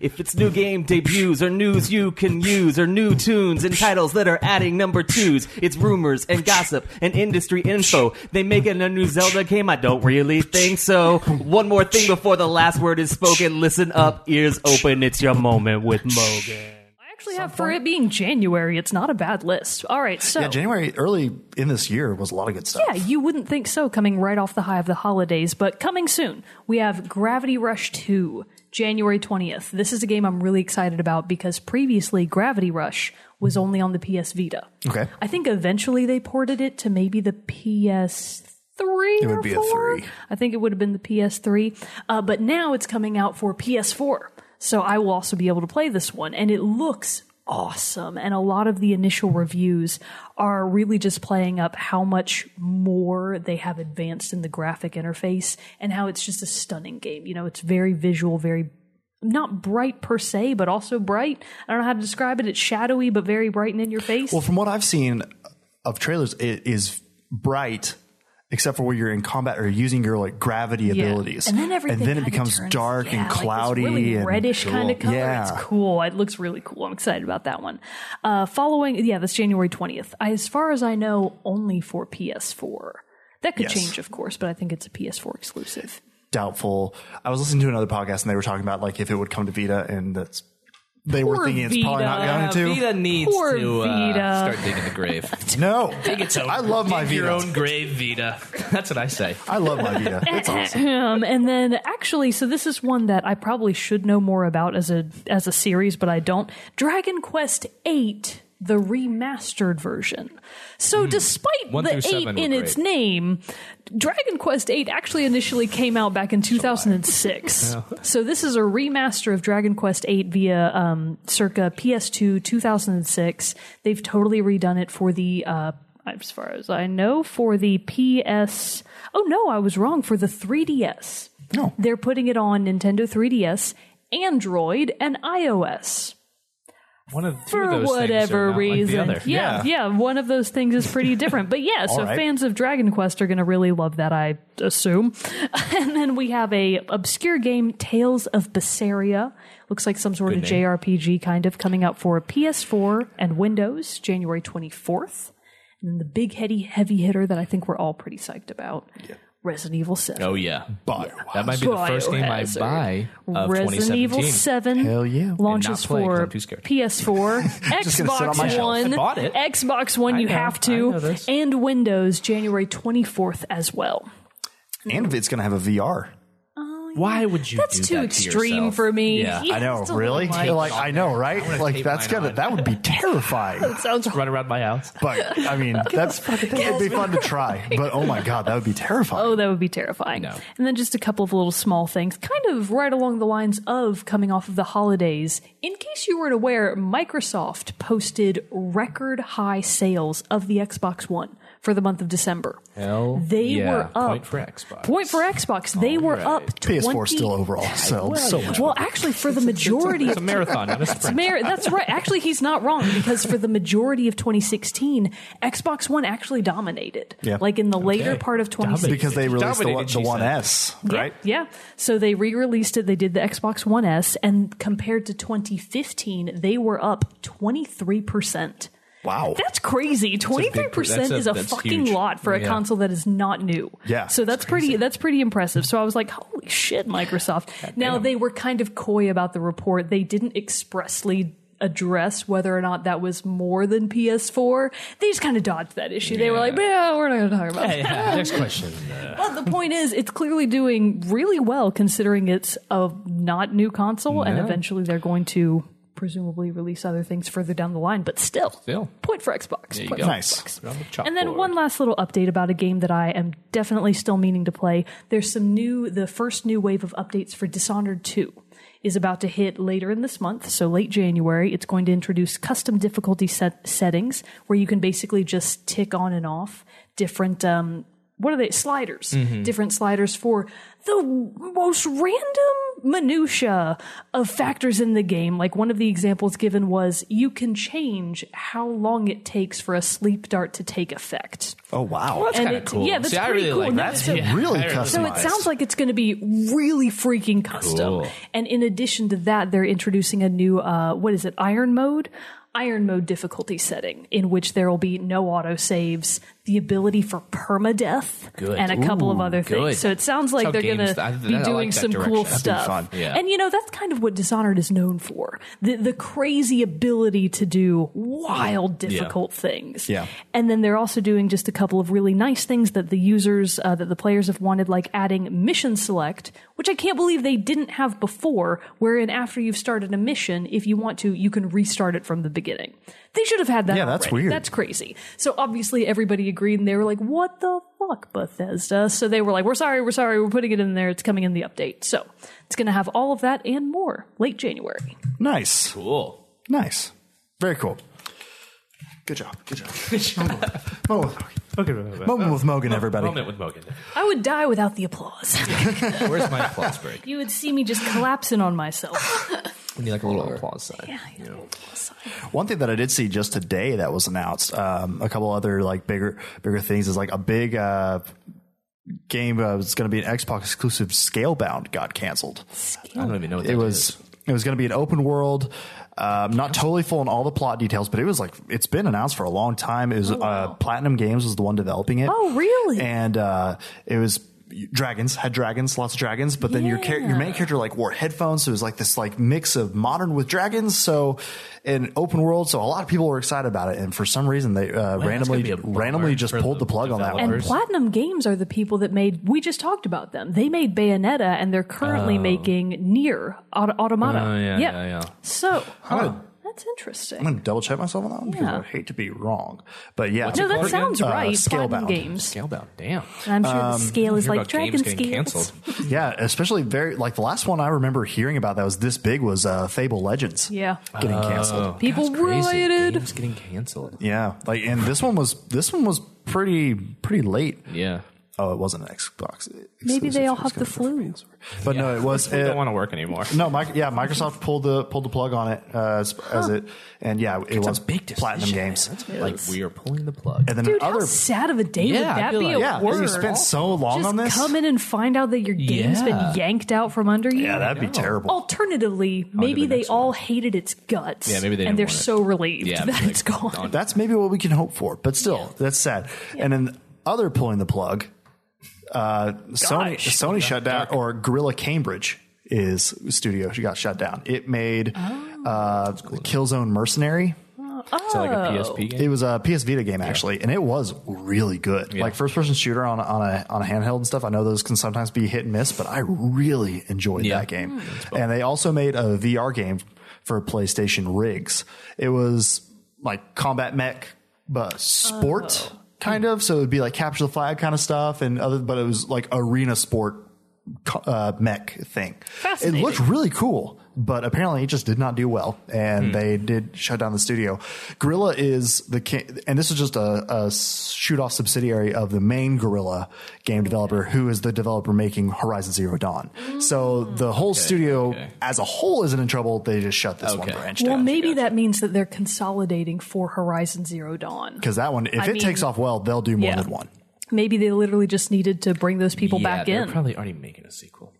If it's new game debuts or news you can use or new tunes and titles that are adding number twos, it's rumors and gossip and industry info. They make it a new Zelda game? I don't really think so. One more thing before the last word is spoken. Listen up, ears open. It's your moment with Mogan. Actually have for it being January. It's not a bad list. All right, so Yeah, January early in this year was a lot of good stuff. Yeah, you wouldn't think so coming right off the high of the holidays, but coming soon. We have Gravity Rush 2, January 20th. This is a game I'm really excited about because previously Gravity Rush was only on the PS Vita. Okay. I think eventually they ported it to maybe the PS3 It would be a three. I think it would have been the PS3. Uh, but now it's coming out for PS4. So I will also be able to play this one. And it looks awesome. And a lot of the initial reviews are really just playing up how much more they have advanced in the graphic interface and how it's just a stunning game. You know, it's very visual, very not bright per se, but also bright. I don't know how to describe it. It's shadowy, but very bright and in your face. Well, from what I've seen of trailers, it is bright, except for where you're in combat or using your like gravity Yeah. abilities, And then everything and then it becomes turns- dark yeah, and like this cloudy really and reddish kind of color. Yeah. It's cool. It looks really cool. I'm excited about that one. Uh, following, yeah, that's January 20th. I, as far as I know, only for PS4. That could Yes. change, of course, but I think it's a PS4 exclusive. doubtful. I was listening to another podcast and they were talking about like if it would come to Vita, and that's they were Poor thinking it's probably not Vita. going to. Vita needs Poor to uh, Vita. start digging the grave. No, dig It's own- I love my dig your own grave, Vita. That's what I say. I love my Vita. It's awesome. Um, and then actually, so this is one that I probably should know more about as a as a series, but I don't. Dragon Quest VIII, the remastered version. So despite One the eight seven were in its name, Dragon Quest VIII actually initially came out back in 2006. So this is a remaster of Dragon Quest VIII via um, circa PS2 2006. They've totally redone it for the. Uh, as far as I know, for the PS. Oh no, I was wrong. For the 3DS. No. They're putting it on Nintendo 3DS, Android, and iOS One of for of those whatever things are not reason. Like yeah, Yeah. yeah, one of those things is pretty different. But yeah, so right. fans of Dragon Quest are going to really love that, I assume. and then we have a obscure game, Tales of Berseria. Looks like some sort Good of name. JRPG kind of coming out for PS4 and Windows January 24th. And then the big heady heavy hitter that I think we're all pretty psyched about. Resident Evil 7. Oh yeah, Biohazard. that might be the first game I Biohazard. buy of Resident Evil 7 Hell yeah. launches And not play 'cause for I'm too scared. PS4, Just gonna sit on my Xbox shelf. One, I bought it. Xbox One I you know, have I to, this. and Windows January 24th as well. and it's going to have a VR. Why would you? That's do too that extreme yourself? for me. Yeah, Yeah, I know, it's really. little Like, I know, right? wanna Like that's gonna on. that would be terrifying. Sounds run around my house. But I mean, that's it'd be fun to try. But oh my god, that would be terrifying. Oh, that would be terrifying. No. And then just a couple of little small things, kind of right along the lines of coming off of the holidays. In case you weren't aware, Microsoft posted record high sales of the Xbox One for the month of December. Hell, They yeah. were up. Point for Xbox. Point for Xbox. They were right. up 20, PS4 still overall sold so much. Well, actually, for the majority It's a of marathon, not a sprint. Mar- that's right. Actually, he's not wrong because for the majority of 2016, Xbox One actually dominated. Yeah. Like in the later part of 2016. because they released the, one- Dominated, the she One said. S, Yeah, right? Yeah. So they re-released it. They did the Xbox One S, and compared to 2015, they were up 23 percent. Wow. That's crazy. Twenty three percent that's a- is a fucking huge. lot for a Yeah. console that is not new. Yeah, So that's pretty that's pretty impressive. So I was like, holy shit, Microsoft. Now they were kind of coy about the report. They didn't expressly address whether or not that was more than PS4. They just kind of dodged that issue. They were like, yeah, we're not going to talk about Hey, that. next question. Uh, But the point is, it's clearly doing really well considering it's a not new console, and eventually they're going to presumably release other things further down the line. But still, Still. point for Xbox. you Point go. for Nice. Xbox. Round of And then one last little update about a game that I am definitely still meaning to play. There's some new, the first new wave of updates for Dishonored 2 is about to hit later in this month, so late January. It's going to introduce custom difficulty set settings where you can basically just tick on and off different, um, what are they? Sliders. Different sliders for the most random minutia of factors in the game. Like one of the examples given was you can change how long it takes for a sleep dart to take effect. Oh wow, That's And kind of it- cool. yeah, that's See, I pretty really cool. like No, that. so- Yeah, really really- customized. So it sounds like it's going to be really freaking custom. Cool. And in addition to that, they're introducing a new, uh, what is it, Iron Mode? Iron Mode difficulty setting in which there will be no auto saves, the ability for permadeath, Good. and a couple of other good. things. So it sounds like how they're going games- I- to be like doing that some direction. cool That'd be stuff. fun. Yeah. And you know, that's kind of what Dishonored is known for. The the crazy ability to do wild difficult things. Yeah. And then they're also doing just a couple of really nice things that the users, uh, that the players have wanted, like adding mission select, which I can't believe they didn't have before, wherein after you've started a mission, if you want to, you can restart it from the beginning. They should have had that. Yeah, that's weird. That's crazy. So obviously everybody agreed and they were like, what the fuck, Bethesda? So they were like, we're sorry, we're sorry, we're putting it in there. It's coming in the update. So it's going to have all of that and more late January. nice, Cool. nice, very cool. Good job, good job. Moment with Mogan. Moment with Mogan, everybody. Moment with Mogan. I would die without the applause. Where's my applause break? you would see me just collapsing on myself. We need like a little applause sign. Yeah, you know, applause sign. One thing that I did see just today that was announced, um, a couple other like bigger bigger things is like a big uh, game uh, was going to be an Xbox exclusive Scalebound got canceled. I don't even know what that It is. was it was going to be an open world. Um, not totally full in all the plot details, but it was like it's been announced for a long time. It was uh, Platinum Games was the one developing it. Oh, really? And uh, it was dragons had dragons, lots of dragons. But then your char- your main character like wore headphones, so it was like this like mix of modern with dragons. So an open world, so a lot of people were excited about it, and for some reason they uh, randomly be a bummer randomly just pulled the the plug on that one. And Platinum Games are the people that made. We just talked about them. They made Bayonetta, and they're currently making NieR Auto- Automata. Oh, yeah, Yep. yeah, yeah. So gonna- that's interesting. I'm gonna double check myself on that one because Yeah. I hate to be wrong. But yeah, no, that called sounds again? Uh, right. Platinum Scalebound. Games. Scalebound. Damn. And I'm sure the scale is like about dragon games getting scales. canceled. Yeah, especially very like the last one I remember hearing about that was this big was uh, Fable Legends. Yeah. getting canceled. Oh, People that's crazy. rioted. Games getting canceled. Yeah, like and this one was this one was pretty pretty late. Yeah. Oh, it wasn't an Xbox. Maybe they all have the gonna be for flu. fans. But no, it was. They uh, don't want to work anymore. no, Mic- yeah, Microsoft pulled the pulled the plug on it uh, as, as it, and yeah, it was big Platinum Games. Like we are pulling the plug. And then Dude, other, how sad of a day Yeah, would that feel be like- yeah, work? you spent so long Just on this. come in and find out that your game's Yeah. been yanked out from under you. yeah, that'd be terrible. Alternatively, maybe the they all one. hated its guts. Yeah, maybe they and didn't they're want it. so relieved Yeah, that it's gone. That's maybe what we can hope for, but still, that's sad. And then other pulling the plug, uh, Sony Gosh. Sony shut down, or Guerrilla Cambridge is studio. She got shut down. It made uh, Killzone Mercenary. Is that like a PSP game? It was a PS Vita game actually, and it was really good. Like first person shooter on a, on a on a handheld and stuff. I know those can sometimes be hit and miss, but I really enjoyed Yeah. that game. And they also made a VR game for PlayStation Rigs. It was like combat mech, but sport kind of. So it would be like capture the flag kind of stuff, and other. But it was like arena sport uh, mech thing. It looked really cool, but apparently it just did not do well, and Hmm. they did shut down the studio. Guerrilla is the ki- and this is just a, a shoot off subsidiary of the main Guerrilla game developer, who is the developer making Horizon Zero Dawn. So the whole studio okay. as a whole isn't in trouble. They just shut this one branch well, down Well, maybe that means that they're consolidating for Horizon Zero Dawn. because that one, if I it mean- takes off well, they'll do more Yeah. than one. Maybe they literally just needed to bring those people yeah, back they're in. probably already making a sequel.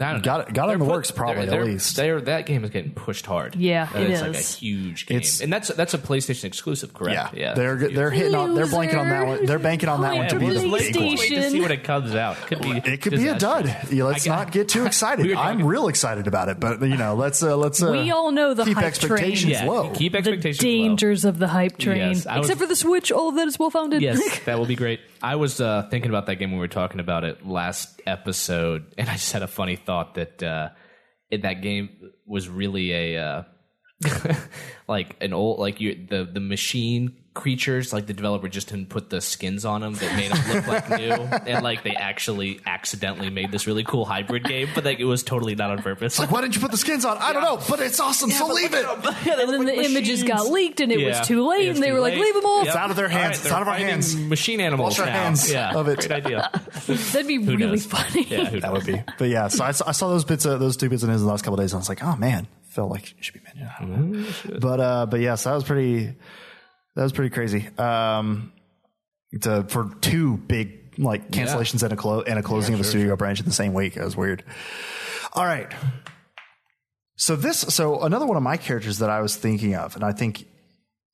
I know. Got it- got it in They're the works probably, they're- at they're- least. they're- that game is getting pushed hard. Yeah, That it is like a huge game, It's- and that's that's a PlayStation exclusive, correct? Yeah, they're they're hitting on they're blanking on that one. They're banking on that one to be the Just wait, big one. wait to see what it comes out. Could be It could be a dud. Yeah, let's I not get too excited. We I'm real excited about it, but you know, let's uh, let's uh, We all know the keep hype expectations train. Yeah, low. keep the expectations low. dangers of the hype train. Yes, I was- Except for the Switch, all of that is well founded. Yes, that will be great. I was uh, thinking about that game when we were talking about it last episode, and I just had a funny thought that uh, that game was really a uh, like an old like you the the machine creatures like the developer just didn't put the skins on them that made them look like new and like they actually accidentally made this really cool hybrid game but like it was totally not on purpose Like, why didn't you put the skins on? I don't know, but it's awesome, so leave it. and then the images got leaked, and it Yeah. was too late, It was and they too were like, late. "Leave them off." It's out of their All hands. right, it's out of our they're hands. machine animals Wash our now. hands yeah of it. great idea That'd be really knows? funny. yeah who That knows? would be. But yeah, so I, saw- I saw those bits, of, those two bits of news in the last couple of days, and I was like, oh man, felt like it should be mentioned. I don't know. But uh, but yeah, so that was pretty. That was pretty crazy. Um, to, for two big like cancellations and a clo- and a closing of a studio branch in the same week. It was weird. All right. So this, so another one of my characters that I was thinking of, and I think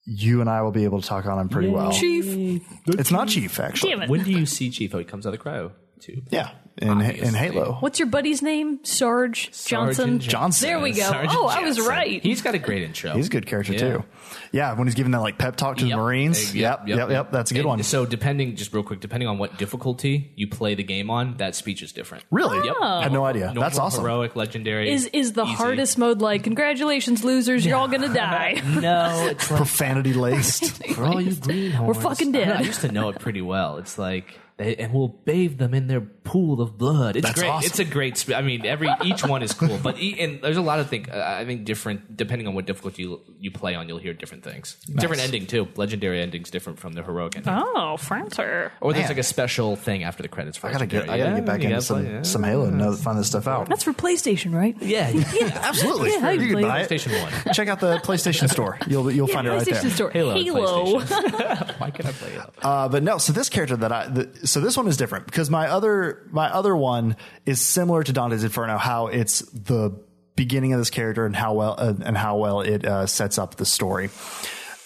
you and I will be able to talk on him pretty well. Chief, It's not Chief, actually. damn it! when do you see Chief oh he comes out of the cryo too Yeah, in in Obviously. Halo. What's your buddy's name? Sarge Johnson. Sergeant Johnson. There we go. Sergeant oh, I was Johnson. right. he's got a great intro He's a good character Yeah. too. Yeah, when he's giving that like pep talk to Yep. the Marines. Uh, Yep, yep, yep. That's a good And one. So depending, just real quick, depending on what difficulty you play the game on, that speech is different. Really? Yep. I had no idea. Normal, That's awesome. Heroic, legendary. Is is the easy. hardest mode like congratulations losers you're all gonna die No, it's like Profanity laced. for all you greenhorns. We're fucking I don't dead. I used to know it pretty well. It's like, they, and we'll bathe them in their pool of blood. It's That's great. awesome. It's a great. Sp- I mean, every each one is cool, but e- and there's a lot of things. Uh, I think different depending on what difficulty you, you play on, you'll hear different things. Different ending too. Legendary ending's different from the heroic ending. oh Francer Or there's Man. like a special thing after the credits. For I gotta get. I gotta get back into gotta some play, yeah. some Halo and know, find this stuff out. that's for PlayStation right Yeah, yeah. Absolutely. Yeah, I you can buy it. PlayStation One. Check out the PlayStation Store. You'll you'll find it right PlayStation there. Store Halo, Halo, Why can't I play it? Uh, but no, so this character that I, the, so this one is different because my other, my other one is similar to Dante's Inferno, how it's the beginning of this character and how well, uh, and how well it uh, sets up the story.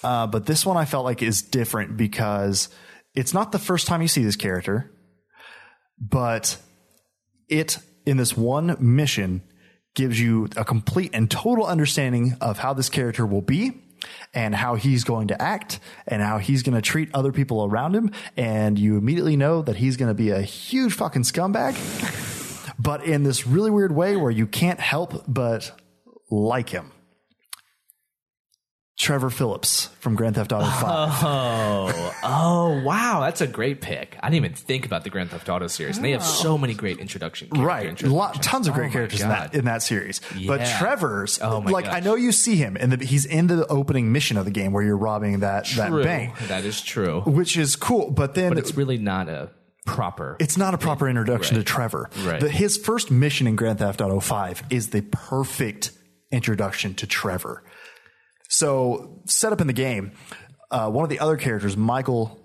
Uh, but this one I felt like is different because it's not the first time you see this character, but it in this one mission gives you a complete and total understanding of how this character will be and how he's going to act and how he's going to treat other people around him and you immediately know that he's going to be a huge fucking scumbag but in this really weird way where you can't help but like him Trevor Phillips from Grand Theft Auto 5. Oh, oh, wow, that's a great pick. I didn't even think about the Grand Theft Auto series, and they have so many great introduction. Right, lot, tons of Oh great my characters in that in that series. But Yeah. Trevor's, Oh like gosh. I know you see him, and he's in the opening mission of the game where you're robbing that that bank, That is true, which is cool. But then but it's really not a proper. it's not a proper introduction Right. to Trevor. Right. The, his first mission in Grand Theft Auto 5 is the perfect introduction to Trevor. So, set up in the game, uh, one of the other characters, Michael,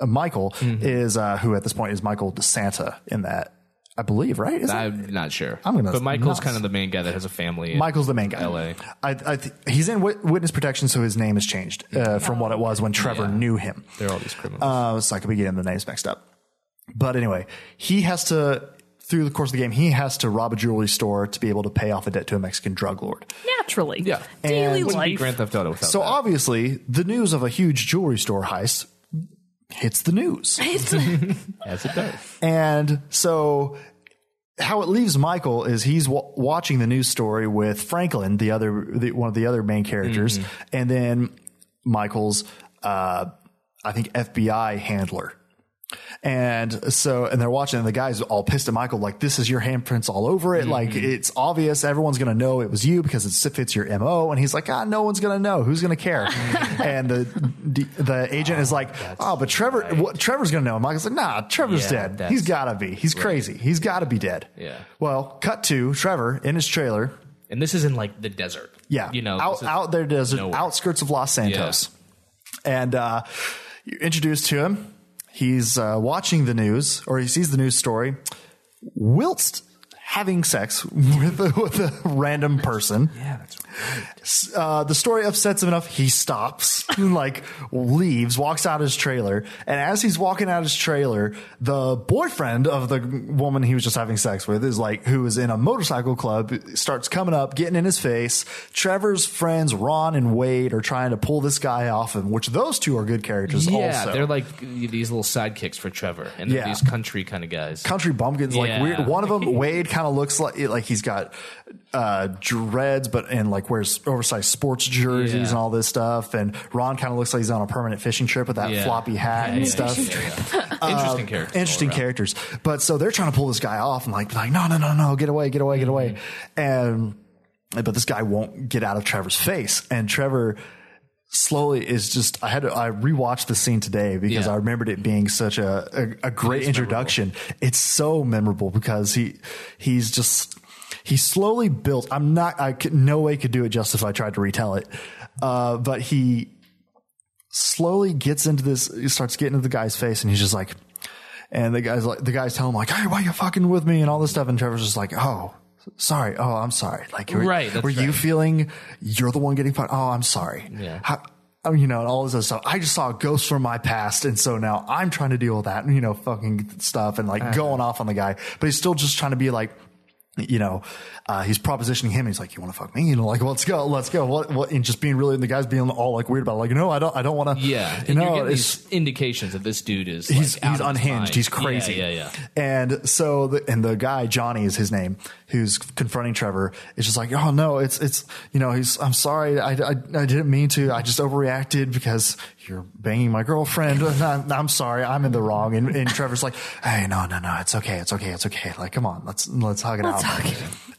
uh, Michael Mm-hmm. is uh, who at this point is Michael DeSanta in that, I believe, right? Is? I'm not sure. I'm gonna- but Michael's kind of the main guy that has a family. in Michael's the main guy. LA. I, I th- he's in wit- witness protection, so his name has changed uh, from what it was when Trevor Yeah. knew him. There are all these criminals. Uh, so I could be getting the names mixed up. But anyway, he has to, through the course of the game, he has to rob a jewelry store to be able to pay off a debt to a Mexican drug lord. naturally. yeah, daily And- Wouldn't be life. Grand Theft Auto without So that. obviously, the news of a huge jewelry store heist hits the news. It's- as it does. And so how it leaves Michael is he's w- watching the news story with Franklin, the other, the, one of the other main characters, and then Michael's, uh, I think FBI handler. And so, and they're watching, and the guy's all pissed at Michael, like, this is your handprints all over it. Like, it's obvious. Everyone's going to know it was you because it fits your MO. And he's like, ah, no one's going to know. Who's going to care? and the, the agent is like, oh, but Trevor, what, Trevor's going to know. And Michael's like, nah, Trevor's Yeah, dead. He's got to be. He's crazy. He's got to be dead. Yeah. Well, cut to Trevor in his trailer. And this is in like the desert. Yeah. you know, out, out there, desert, nowhere. outskirts of Los Santos. And uh, you're introduced to him. He's uh, watching the news, or he sees the news story, whilst having sex with a, with a random person. Yeah, that's Uh, the story upsets him enough. He stops, like leaves, walks out his trailer, and as he's walking out his trailer, the boyfriend of the woman he was just having sex with is like, who is in a motorcycle club, starts coming up, getting in his face. Trevor's friends Ron and Wade are trying to pull this guy off him, which those two are good characters. Also. Yeah. also, They're like these little sidekicks for Trevor, and Yeah. these country kind of guys. country bumpkins like Yeah. weird. One of them, Wade, kind of looks like like he's got uh, dreads, but and like wears oversized sports jerseys Yeah. and all this stuff. And Ron kind of looks like he's on a permanent fishing trip with that Yeah. floppy hat Yeah, and stuff. yeah. Interesting character. Interesting characters. But so they're trying to pull this guy off and like, like, no, no, no, no, get away, get away, get away. And, but this guy won't get out of Trevor's face. And Trevor slowly is just, I had to, I rewatched the scene today because Yeah. I remembered it being such a, a, a great introduction. It's so memorable because he, he's just, he slowly built, I'm not, I could, no way could do it just if I tried to retell it. Uh, but he, slowly gets into this, he starts getting into the guy's face and he's just like, and the guy's like, the guys tell him like, Hey, why you fucking with me? And all this stuff. And Trevor's just like, Oh, sorry. Oh, I'm sorry. Like, were, Right, were you feeling you're the one getting fucked? Oh, I'm sorry. Yeah. How, oh, you know, and all this other stuff. I just saw a ghost from my past. And so now I'm trying to deal with that, you know, fucking stuff and Uh-huh. like going off on the guy, but he's still just trying to be like, you know, uh, he's propositioning him. He's like, "You want to fuck me?" You know, like, let's go, let's go. What? What? And just being really, and the guy's being all like weird about, it. like, no, I don't, I don't want to. Yeah, you know, it's these indications that this dude is he's like, out he's unhinged. He's crazy. Yeah, yeah, yeah. And so the and the guy Johnny is his name, who's confronting Trevor. Is just like, oh no, it's it's you know he's I'm sorry, I, I, I didn't mean to. I just overreacted because you're banging my girlfriend. I'm, I'm sorry, I'm in the wrong. And, and Trevor's like, hey, no, no, no, it's okay, it's okay, it's okay. Like, come on, let's let's hug it out.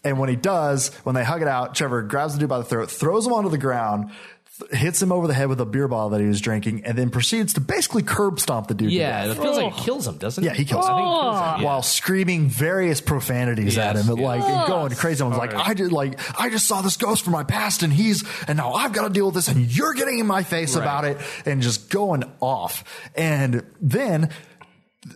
And when he does, when they hug it out, Trevor grabs the dude by the throat, throws him onto the ground. Th- Hits him over the head with a beer bottle that he was drinking, and then proceeds to basically curb stomp the dude. to Yeah, death. it feels like it kills him, doesn't it? Yeah, he kills him. He kills oh. him. Yeah. while screaming various profanities at him, and yes. like and going crazy. I was like, I did like I just saw this ghost from my past, and he's and now I've got to deal with this, and you're getting in my face Right. about it, and just going off. And then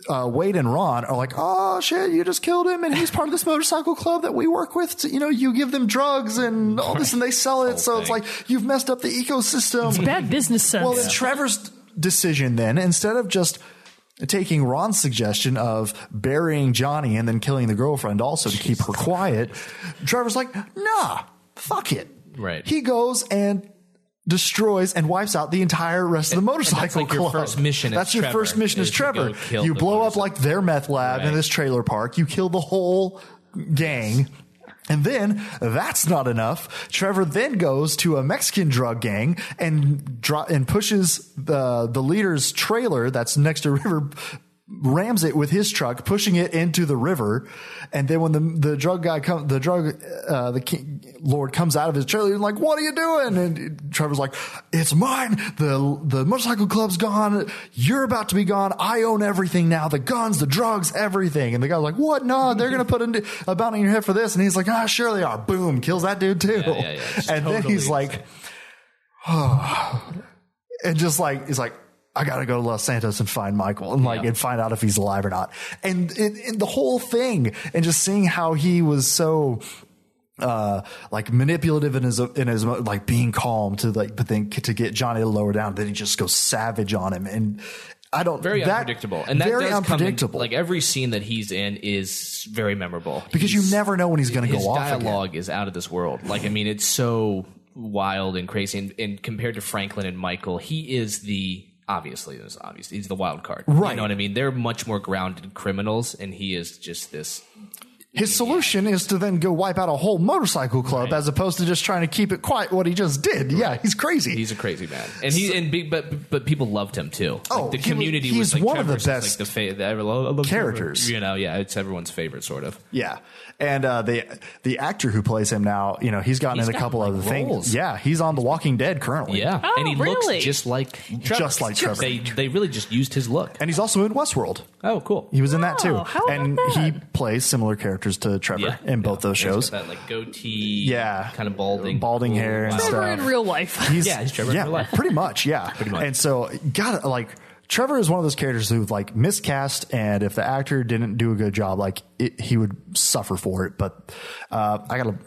uh, Wade and Ron are like, "Oh shit, you just killed him, and he's part of this motorcycle club that we work with. To, you know, you give them drugs and all this, and they sell it. So it's like you've messed up the ecosystem. Bad business sense. Well, then Trevor's decision then, instead of just taking Ron's suggestion of burying Johnny and then killing the girlfriend also to keep her quiet, Trevor's like, nah, fuck it. Right. He goes and destroys and wipes out the entire rest of the motorcycle that's like your first mission That's your Trevor, first mission as is Trevor. You blow up like their meth lab in this trailer park. You kill the whole gang. And then that's not enough. Trevor then goes to a Mexican drug gang and dro- and pushes the the leader's trailer that's next to river, rams it with his truck, pushing it into the river. And then when the the drug guy comes, the drug uh, the king, lord comes out of his trailer, he's like, "What are you doing?" And Trevor's like, "It's mine. the The motorcycle club's gone. You're about to be gone. I own everything now. The guns, the drugs, everything." And the guy's like, "What? No, they're gonna put a, a bounty on your head for this." And he's like, "Ah, sure they are." Boom, kills that dude too. Yeah, yeah, yeah. And then totally he's like, and just like he's like I gotta go to Los Santos and find Michael and like Yeah. and find out if he's alive or not. And, and, and the whole thing and just seeing how he was so uh like manipulative in his in his like being calm to like but then to get Johnny to lower down then he just goes savage on him and I don't very that- unpredictable, and that very does come in- unpredictable like every scene that he's in is very memorable because you never know when he's going to go off again. dialogue is out of this world. Like, I mean, it's so wild and crazy. And, and compared to Franklin and Michael, he is the obviously there's obvious he's the wild card. Right. You know what I mean? They're much more grounded criminals, and he is just this. His solution is to then go wipe out a whole motorcycle club as opposed to just trying to keep it quiet. What he just did, yeah, he's crazy. He's a crazy man, and he and big, but but people loved him too. Like, Oh, the he was- community he's was like one of the best like the fa- the, I love- I love Trevor. characters. You know, yeah, it's everyone's favorite sort of. Yeah, and uh, the the actor who plays him now, you know, he's gotten He's in a got, couple like, other things. roles. Yeah, he's on The Walking Dead currently. Yeah, Oh, and he really? looks just like Trevor. Just like Trevor. They they really just used his look. and he's also in Westworld. Oh, cool. He was in that too, Oh, how and that? he plays similar characters to Trevor in both those shows. That like goatee, Yeah. kind of balding, Balding hair and wow. stuff. Trevor in real life. He's, Yeah, he's Trevor in real life. pretty much, yeah. pretty much. And so, got like Trevor is one of those characters who like miscast, and if the actor didn't do a good job, like it, he would suffer for it. But uh, I gotta.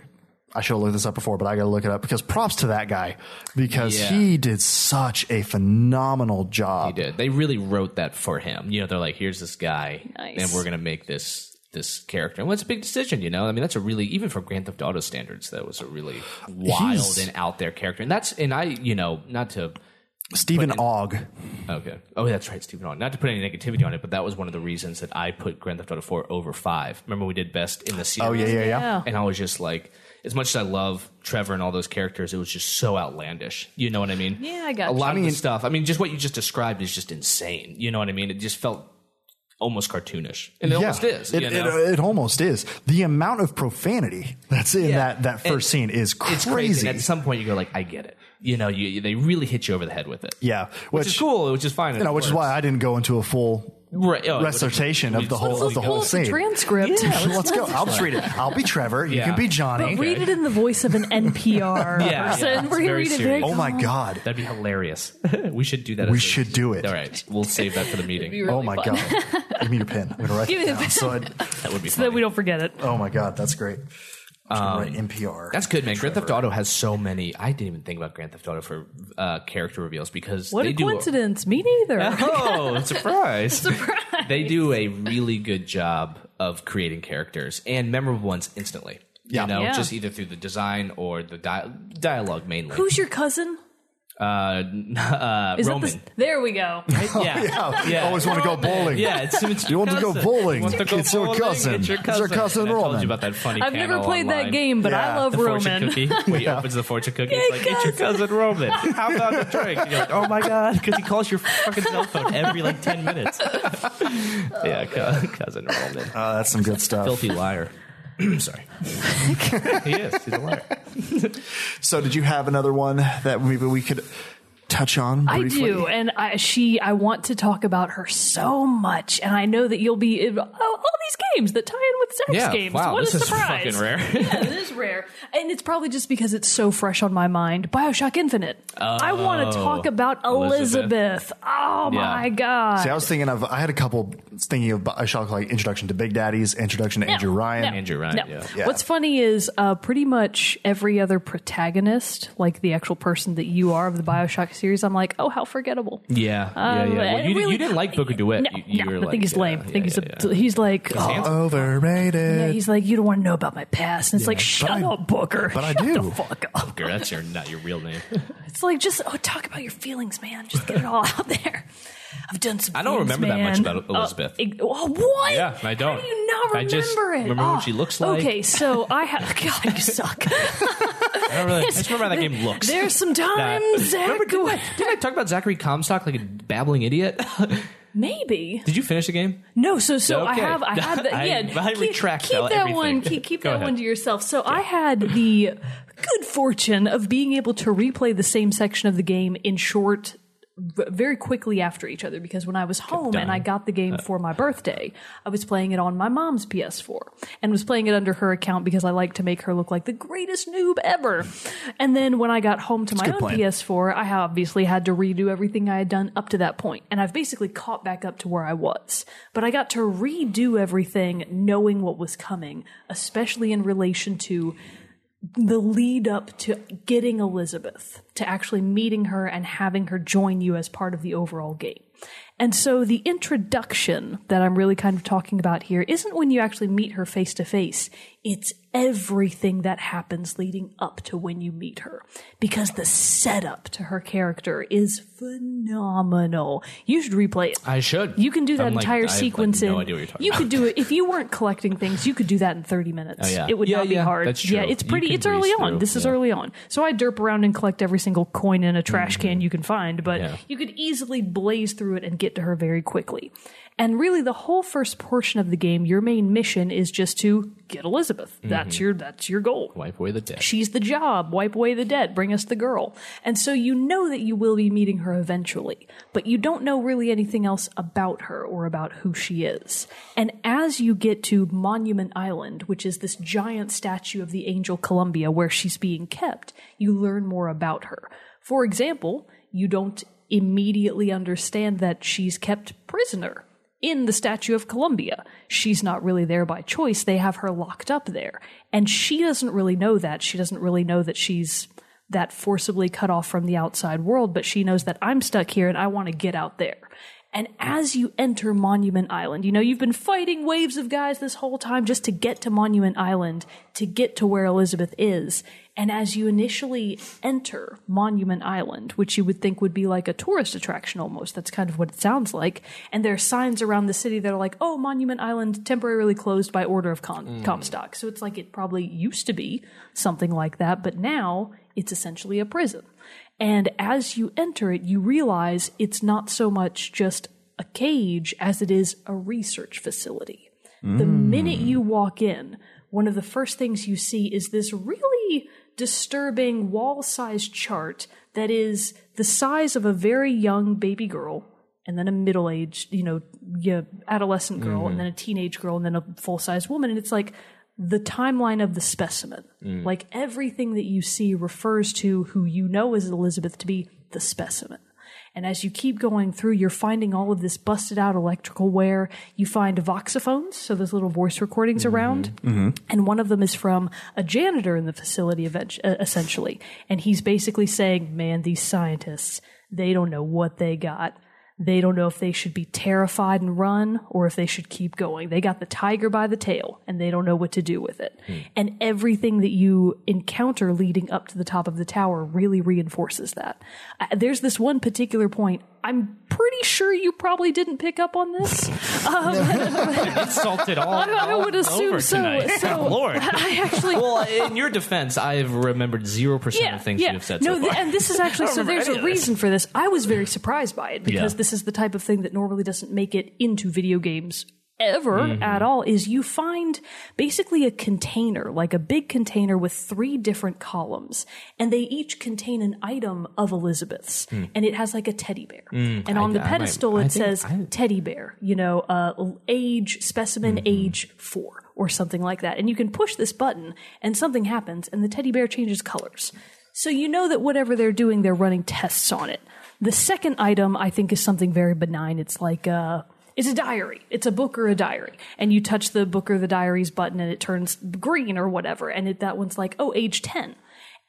I should have looked this up before, but I got to look it up because props to that guy because Yeah. he did such a phenomenal job. He did. They really wrote that for him. You know, they're like, here's this guy, Nice. and we're gonna make this this character. And what's a big decision? You know, I mean, that's a really even for Grand Theft Auto standards, that was a really wild He's- and out there character. And that's and I, you know, not to Steven Ogg. Okay. Oh, that's right, Steven Ogg. Not to put any negativity on it, but that was one of the reasons that I put Grand Theft Auto 4 over 5. Remember we did best in the series? Oh yeah, yeah, yeah. Yeah. And I was just like, as much as I love Trevor and all those characters, it was just so outlandish. You know what I mean? Yeah, I got A lot I of mean- the stuff. I mean, just what you just described is just insane. You know what I mean? It just felt almost cartoonish. And it almost is. It, you it, know? it almost is. The amount of profanity that's in Yeah. that, that first And scene is crazy. it's crazy. And at some point, you go like, I get it. You know, you, they really hit you over the head with it. yeah, Which, is cool, which is fine. You know, which is why I didn't go into a full right, oh, recitation of the whole Let's of the whole scene. transcript. Yeah, let's go. I'll just read it. I'll be Trevor. You Yeah. can be Johnny. But read it in the voice of an NPR Yeah, person. yeah, We're gonna very read it Oh my god. That'd be hilarious. we should do that. We as a- should do it. All right, we'll save that for the meeting. really oh my fun. god. Give me your pen. I'm gonna write Give it me the down. pen. So That would be so funny. that we don't forget it. oh my god, that's great. Um, write NPR. That's good, man. Grand Theft Auto has so many. I didn't even think about Grand Theft Auto for uh, character reveals because What they a do. coincidence. Me neither. oh, surprise! Surprise. They do a really good job of creating characters and memorable ones instantly. Yeah. You know, Yeah. just either through the design or the di- dialogue mainly. Who's your cousin? Uh, uh, Is Roman? The, there we go. yeah. yeah, Yeah. always want to go bowling. Yeah, it's, it's You want to go cousin. bowling? You want to go It's your bowling? cousin. It's your It's your cousin. cousin And I told Roman. you about that funny. I've never panel played that online. game, but I Yeah. love the fortune Roman. cookie. Where he opens the fortune cookie, it's like, it's your cousin Roman. How about a drink? And you're like, oh my god, because he calls your fucking cell phone every like ten minutes. yeah, cou- cousin Roman, Uh, that's some good stuff. filthy liar. Sorry, he is. He's a liar. So, did you have another one that maybe we could touch on I do, and I, she. I want to talk about her so much, and I know that you'll be oh, all these games that tie in with sex Yeah, games. wow, what this a is surprise! fucking rare. yeah, it is rare, and it's probably just because it's so fresh on my mind. Bioshock Infinite. I want to talk about Elizabeth. Elizabeth. Oh my god! See, I was thinking of. I had a couple thinking of Bioshock, like introduction to Big Daddies, introduction to No, Andrew Ryan. no, Andrew Ryan, no. yeah. Yeah. What's funny is uh, pretty much every other protagonist, like the actual person that you are of the Bioshock series, I'm like, oh, how forgettable. Yeah, yeah, Um, yeah. Well, you, really- you didn't like Booker DeWitt. No, you, you no, were I like, think he's yeah, lame. I think yeah, he's yeah, a, he's like, oh, handsome. Overrated. yeah, he's like, you don't want to know about my past. And it's like, shut I- up, Booker. but I Shut do. The fuck up. Girl, that's your not your real name. It's like just oh, talk about your feelings, man. Just get it all out there. I've done some. I don't things, remember that much about Elizabeth. Uh, oh, what? Yeah, I don't. How do you not remember I just it? remember what Oh, she looks like. Okay, so I have. God, you suck. I don't really. I just remember how that game looks. There's some times, Zach. Remember, didn't, I, didn't I talk about Zachary Comstock like a babbling idiot? Maybe Did you finish the game? no. So so I Okay. have I had the I- yeah. I keep, retract keep that that everything. one. Keep, keep Go that ahead. one to yourself. So I had the good fortune of being able to replay the same section of the game in short. Very quickly after each other, because when I was home and I got the game for my birthday, I was playing it on my mom's PS4 and was playing it under her account because I like to make her look like the greatest noob ever. And then when I got home to my own plan. PS4, I obviously had to redo everything I had done up to that point, and I've basically caught back up to where I was. But I got to redo everything knowing what was coming, especially in relation to the lead up to getting Elizabeth, to actually meeting her and having her join you as part of the overall game. And so the introduction that I'm really kind of talking about here isn't when you actually meet her face to face. It's everything that happens leading up to when you meet her. Because the setup to her character is phenomenal. You should replay it. I should. You can do that I'm like- entire I have, like, sequence no in. idea what you're talking you about. could do it if you weren't collecting things. You could do that in 30 minutes. Oh, yeah. It would Yeah, not be yeah, hard. that's Yeah, it's pretty. It's early breeze on. through, This is early on. So I derp around and collect every single coin in a trash can you can find, but Mm-hmm. Yeah. you could easily blaze through it and get to her very quickly. And really, the whole first portion of the game, your main mission is just to get Elizabeth. That's Mm-hmm. your that's your goal. Wipe away the dead. She's the job. Wipe away the dead. Bring us the girl. And so you know that you will be meeting her eventually, but you don't know really anything else about her or about who she is. And as you get to Monument Island, which is this giant statue of the angel Columbia where she's being kept, you learn more about her. For example, you don't immediately understand that she's kept prisoner in the Statue of Columbia. She's not really there by choice. They have her locked up there. And she doesn't really know that. She doesn't really know that she's that forcibly cut off from the outside world, but she knows that I'm stuck here and I want to get out there. And as you enter Monument Island, you know, you've been fighting waves of guys this whole time just to get to Monument Island, to get to where Elizabeth is. And as you initially enter Monument Island, which you would think would be like a tourist attraction almost, that's kind of what it sounds like. And there are signs around the city that are like, oh, Monument Island temporarily closed by order of con- mm. Comstock. So it's like it probably used to be something like that, but now it's essentially a prison. And as you enter it, you realize it's not so much just a cage as it is a research facility. The mm. minute you walk in, one of the first things you see is this really disturbing wall sized chart that is the size of a very young baby girl and then a middle aged, you know, adolescent girl and mm-hmm. then a teenage girl and then a full sized woman. And it's like the timeline of the specimen. Mm. Like everything that you see refers to who you know as Elizabeth to be the specimen. And as you keep going through, you're finding all of this busted out electrical wear. You find voxophones, so those little voice recordings mm-hmm. around. Mm-hmm. And one of them is from a janitor in the facility, uh, essentially. And he's basically saying, man, these scientists, they don't know what they got. They don't know if they should be terrified and run or if they should keep going. They got the tiger by the tail and they don't know what to do with it. And everything that you encounter leading up to the top of the tower really reinforces that. Uh, there's this one particular point. I'm pretty sure you probably didn't pick up on this. Um, Insulted all. I, I would assume so. tonight. So Lord. I actually Well, in your defense, I've remembered zero percent of things you have said no, so th- and this is actually so. There's a reason for this. I was very surprised by it because Yeah. this is the type of thing that normally doesn't make it into video games ever Mm-hmm. at all. Is you find basically a container, like a big container with three different columns, and they each contain an item of Elizabeth's, and it has like a teddy bear, and on the. I might- pedestal I it says I- teddy bear. You know, uh, age specimen Mm-hmm. age four or something like that, and you can push this button, and something happens, and the teddy bear changes colors. So you know that whatever they're doing, they're running tests on it. The second item, I think, is something very benign. It's like uh it's a diary. It's a book or a diary, and you touch the book or the diaries button, and it turns green or whatever. And it, that one's like, oh, age ten.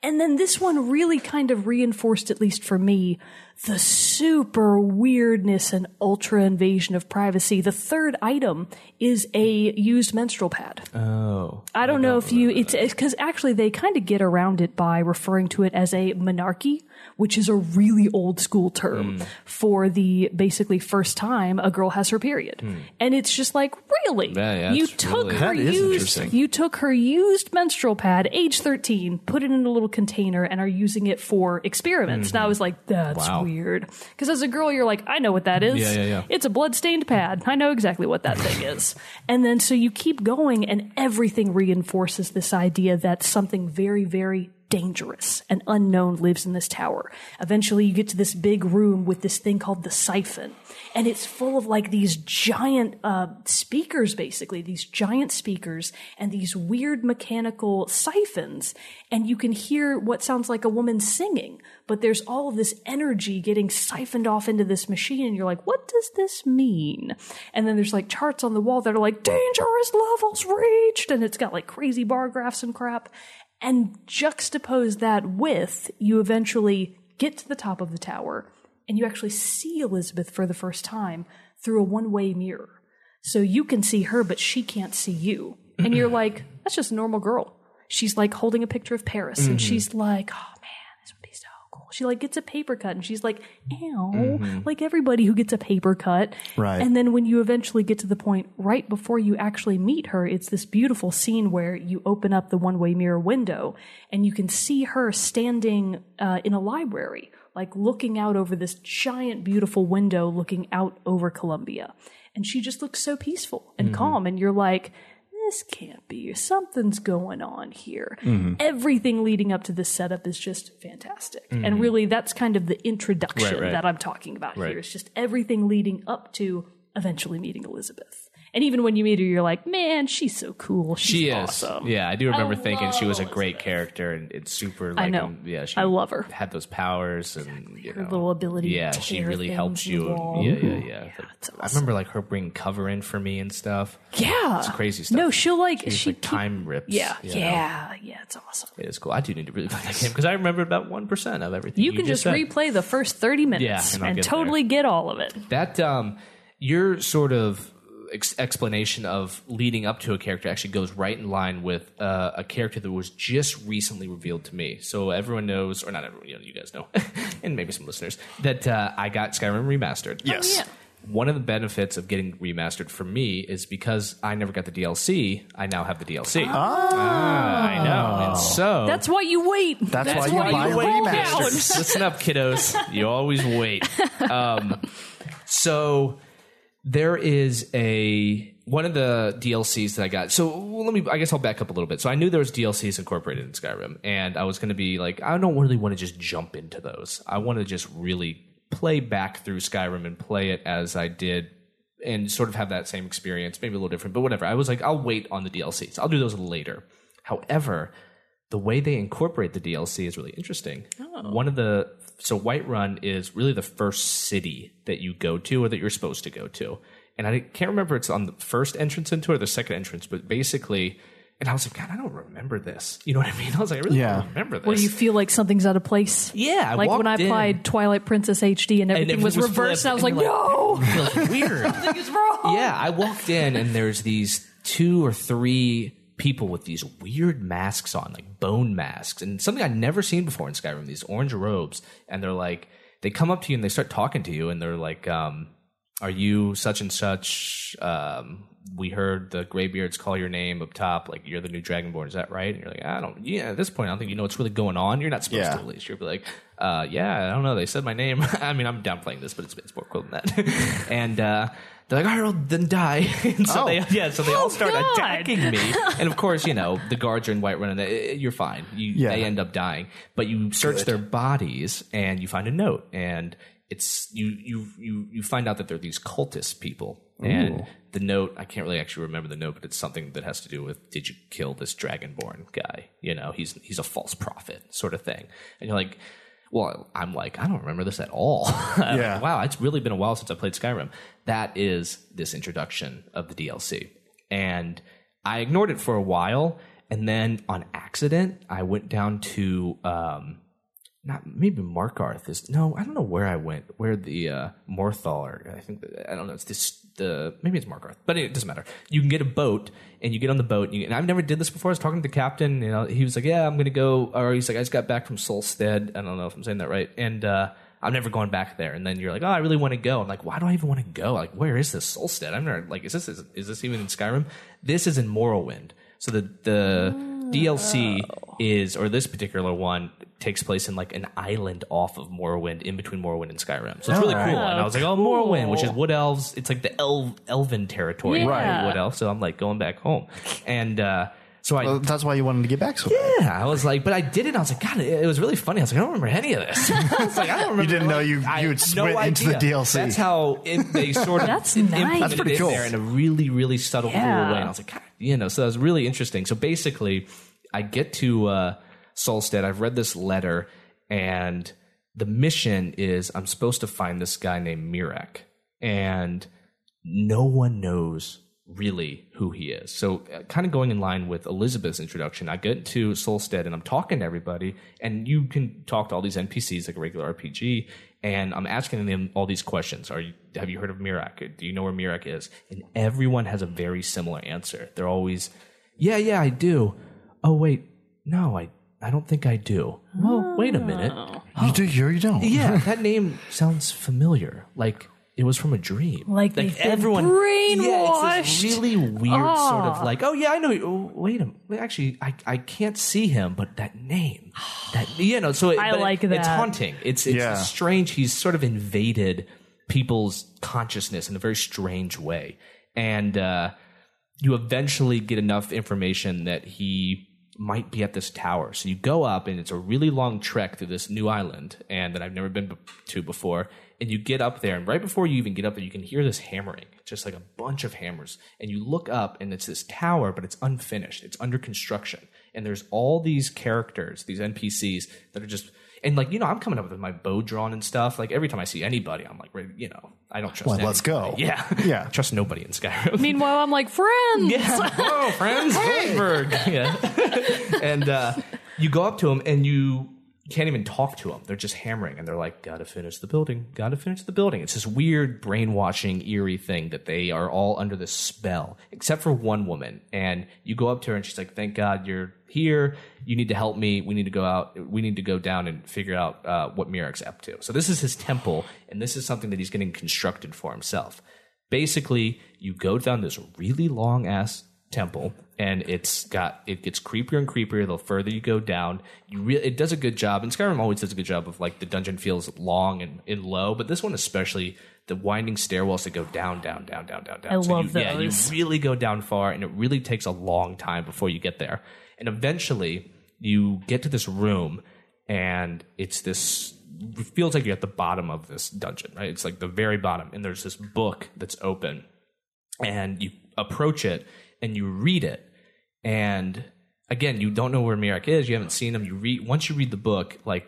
And then this one really kind of reinforced, at least for me, the super weirdness and ultra invasion of privacy. The third item is a used menstrual pad. Oh, I don't know if you, it's because actually they kind of get around it by referring to it as a menarche, which is a really old school term Hmm. for the basically first time a girl has her period. And it's just like, really? Yeah, yeah, you took really- her used, you took her used menstrual pad, age 13, put it in a little container and are using it for experiments. And I was like, that's Wow. weird. Because as a girl, you're like, I know what that is. Yeah, yeah, yeah. It's a blood-stained pad. I know exactly what that thing is. And then so you keep going and everything reinforces this idea that something very, very dangerous and unknown lives in this tower. Eventually you get to this big room with this thing called the siphon. And it's full of like these giant uh, speakers, basically, these giant speakers and these weird mechanical siphons. And you can hear what sounds like a woman singing, but there's all of this energy getting siphoned off into this machine. And you're like, what does this mean? And then there's like charts on the wall that are like, dangerous levels reached. And it's got like crazy bar graphs and crap. And juxtapose that with you eventually get to the top of the tower and you actually see Elizabeth for the first time through a one way mirror. So you can see her, but she can't see you. And you're like, that's just a normal girl. She's like holding a picture of Paris and mm-hmm. she's like, oh man, this would be so cool. She like gets a paper cut and she's like, ew, like everybody who gets a paper cut. Right. And then when you eventually get to the point right before you actually meet her, it's this beautiful scene where you open up the one way mirror window and you can see her standing uh, in a library, like looking out over this giant, beautiful window looking out over Columbia. And she just looks so peaceful and calm. And you're like, this can't be. Something's going on here. Mm-hmm. Everything leading up to this setup is just fantastic. And mm-hmm. really, that's kind of the introduction Right, right. that I'm talking about Right. here. It's just everything leading up to eventually meeting Elizabeth. And even when you meet her, you're like, man, she's so cool. She's She is. awesome. Yeah, I do remember I thinking she was a great Elizabeth. character and it's super. Like, know. um, yeah, she I love her. Had those powers and you Her little ability to Yeah, she really things helps you. wall. Yeah, yeah, yeah. Like, it's I remember like her bringing cover in for me and stuff. Yeah. It's crazy stuff. No, she'll like, She's she like keep- time rips. Yeah. you know? Yeah. Yeah. It's awesome. It is cool. I do need to really play that game because I remember about one percent of everything. You can just said. replay the first 30 minutes Yeah, and and get totally get all of it. that. Um, your sort of ex- explanation of leading up to a character actually goes right in line with uh, a character that was just recently revealed to me. So everyone knows, or not everyone, you, know, you guys know, and maybe some listeners, that uh, I got Skyrim remastered. Yes. yeah. One of the benefits of getting remastered for me is because I never got the DLC. I now have the DLC. Ah, I know, and so That's why you wait. That's why you buy hold remasters. Listen up, kiddos. You always wait. Um, so there is a one of the DLCs that I got. So well, let me. I guess I'll back up a little bit. So I knew there was DLCs incorporated in Skyrim, and I was going to be like, I don't really want to just jump into those. I want to just really play back through Skyrim and play it as I did. And sort of have that same experience, maybe a little different, but whatever. I was like, I'll wait on the DLCs. I'll do those later. However, the way they incorporate the DLC is really interesting. Oh. One of the so Whiterun is really the first city that you go to or that you're supposed to go to, and I can't remember if it's on the first entrance into it or the second entrance, but basically, and I was like, God, I don't remember this. You know what I mean? I was like, I really Yeah. don't remember this. Where you feel like something's out of place. yeah, I like when I walked in, applied Twilight Princess HD and everything everything was, was reversed, flipped, and I was and like, you're no, it feels weird. something is wrong. yeah, I walked in and there's these two or three people with these weird masks on, like bone masks, and something I'd never seen before in Skyrim. These orange robes, and they're like, they come up to you and they start talking to you, and they're like, um, "Are you such and such?" Um, we heard the Greybeards call your name up top, like you're the new Dragonborn. Is that right? And you're like, I don't. Yeah, at this point, I don't think you know what's really going on. You're not supposed Yeah. to, at least. You're like, uh, yeah, I don't know. They said my name. I mean, I'm downplaying this, but it's, it's more cool than that. and uh, they're like, all right, well, then die. and so Oh. they, yeah, so they all Oh, start God. attacking me. And of course, you know, the guards are in Whiterun, and eh, they- eh, you're fine. You, Yeah. They end up dying, but you search their bodies and you find a note, and it's you you you you find out that they're these cultist people. And the note, I can't really actually remember the note, but it's something that has to do with did you kill this dragonborn guy? You know, he's he's a false prophet, sort of thing. And you're like, well, I'm like, I don't remember this at all. Yeah. like, wow, it's really been a while since I played Skyrim. That is this introduction of the DLC. And I ignored it for a while. And then on accident, I went down to, um, not maybe Markarth is no, I don't know where I went, where the uh, Morthal or I think I don't know. It's this the maybe it's Markarth, but it doesn't matter. You can get a boat and you get on the boat. And, you, and I've never did this before. I was talking to the captain. You know, he was like, "Yeah, I'm gonna go," or he's like, "I just got back from Solstead." I don't know if I'm saying that right, and. uh I'm never going back there. And then you're like, oh, I really want to go. I'm like, why do I even want to go? Like, where is this Solstead? I'm never like, is this is, is this even in Skyrim? This is in Morrowind. So the the DLC is, or this particular one takes place in like an island off of Morrowind, in between Morrowind and Skyrim. So it's really All right. cool. And I was like, oh, Cool. Morrowind, which is Wood Elves. It's like the elf, Elven territory, Yeah. right? Wood Elf. So I'm like going back home, and uh, so I Well, that's why you wanted to get back so bad. yeah, I was like, but I did it. And I was like, God, it, it was really funny. I was like, I don't remember any of this. I was like, I don't remember. You didn't know you- I you had had no went into the. DLC. That's how it, they sort of That's im- nice. implemented That's pretty it cool. there in a really, really subtle, Yeah. cool way. And I was like, God, you know, so that was really interesting. So basically, I get to uh, Solstead. I've read this letter, and the mission is I'm supposed to find this guy named Miraak, and no one knows really who he is. So, uh, kind of going in line with Elizabeth's introduction, I get to Solstead and I'm talking to everybody, and you can talk to all these NPCs like a regular RPG, and I'm asking them all these questions. Are you have you heard of Miraak? Do you know where Miraak is? And everyone has a very similar answer. They're always, yeah, yeah, I do. Oh wait, no, I I don't think I do. Well, wait a minute. You do, you or you don't. Yeah, that name sounds familiar. Like it was from a dream. Like they've been Yeah, it's this really weird sort of Ah. like, oh yeah, I know. Oh, wait a minute. Actually, I, I can't see him, but that name, that you know. So it, I but it- like It's haunting. It's it's Yeah. strange. He's sort of invaded people's consciousness in a very strange way, and uh, you eventually get enough information that he might be at this tower. So you go up, and it's a really long trek through this new island, and that I've never been to before. and you get up there, and right before you even get up there, you can hear this hammering, just like a bunch of hammers. And you look up, and it's this tower, but it's unfinished. It's under construction, and there's all these characters, these NPCs that are just. And like you know, I'm coming up with my bow drawn and stuff. Like every time I see anybody, I'm like, ready- you know, I don't trust. Well, let's go. Yeah, Yeah. trust nobody in Skyrim. Meanwhile, I'm like, friends. Whoa, friends, Goldberg. Yeah. and uh, you go up to them and you can't even talk to them. They're just hammering and they're like, gotta finish the building, gotta finish the building. It's this weird brainwashing, eerie thing that they are all under this spell, except for one woman. And you go up to her and she's like, thank God you're here. You need to help me. We need to go out. We need to go down and figure out uh, what Miraak's up to. So this is his temple, and this is something that he's getting constructed for himself basically you go down this really long ass temple and it's got it gets creepier and creepier the further you go down. You really it does a good job and skyrim always does a good job of like the dungeon feels long and, and low but this one especially the winding stairwells that go down down down down down down. I So love you, yeah you really go down far and it really takes a long time before you get there. And eventually you get to this room and it's this it feels like you're at the bottom of this dungeon right? It's like the very bottom and there's this book that's open and you approach it and you read it and again you don't know where Miraak is. You haven't seen him. You read once you read the book like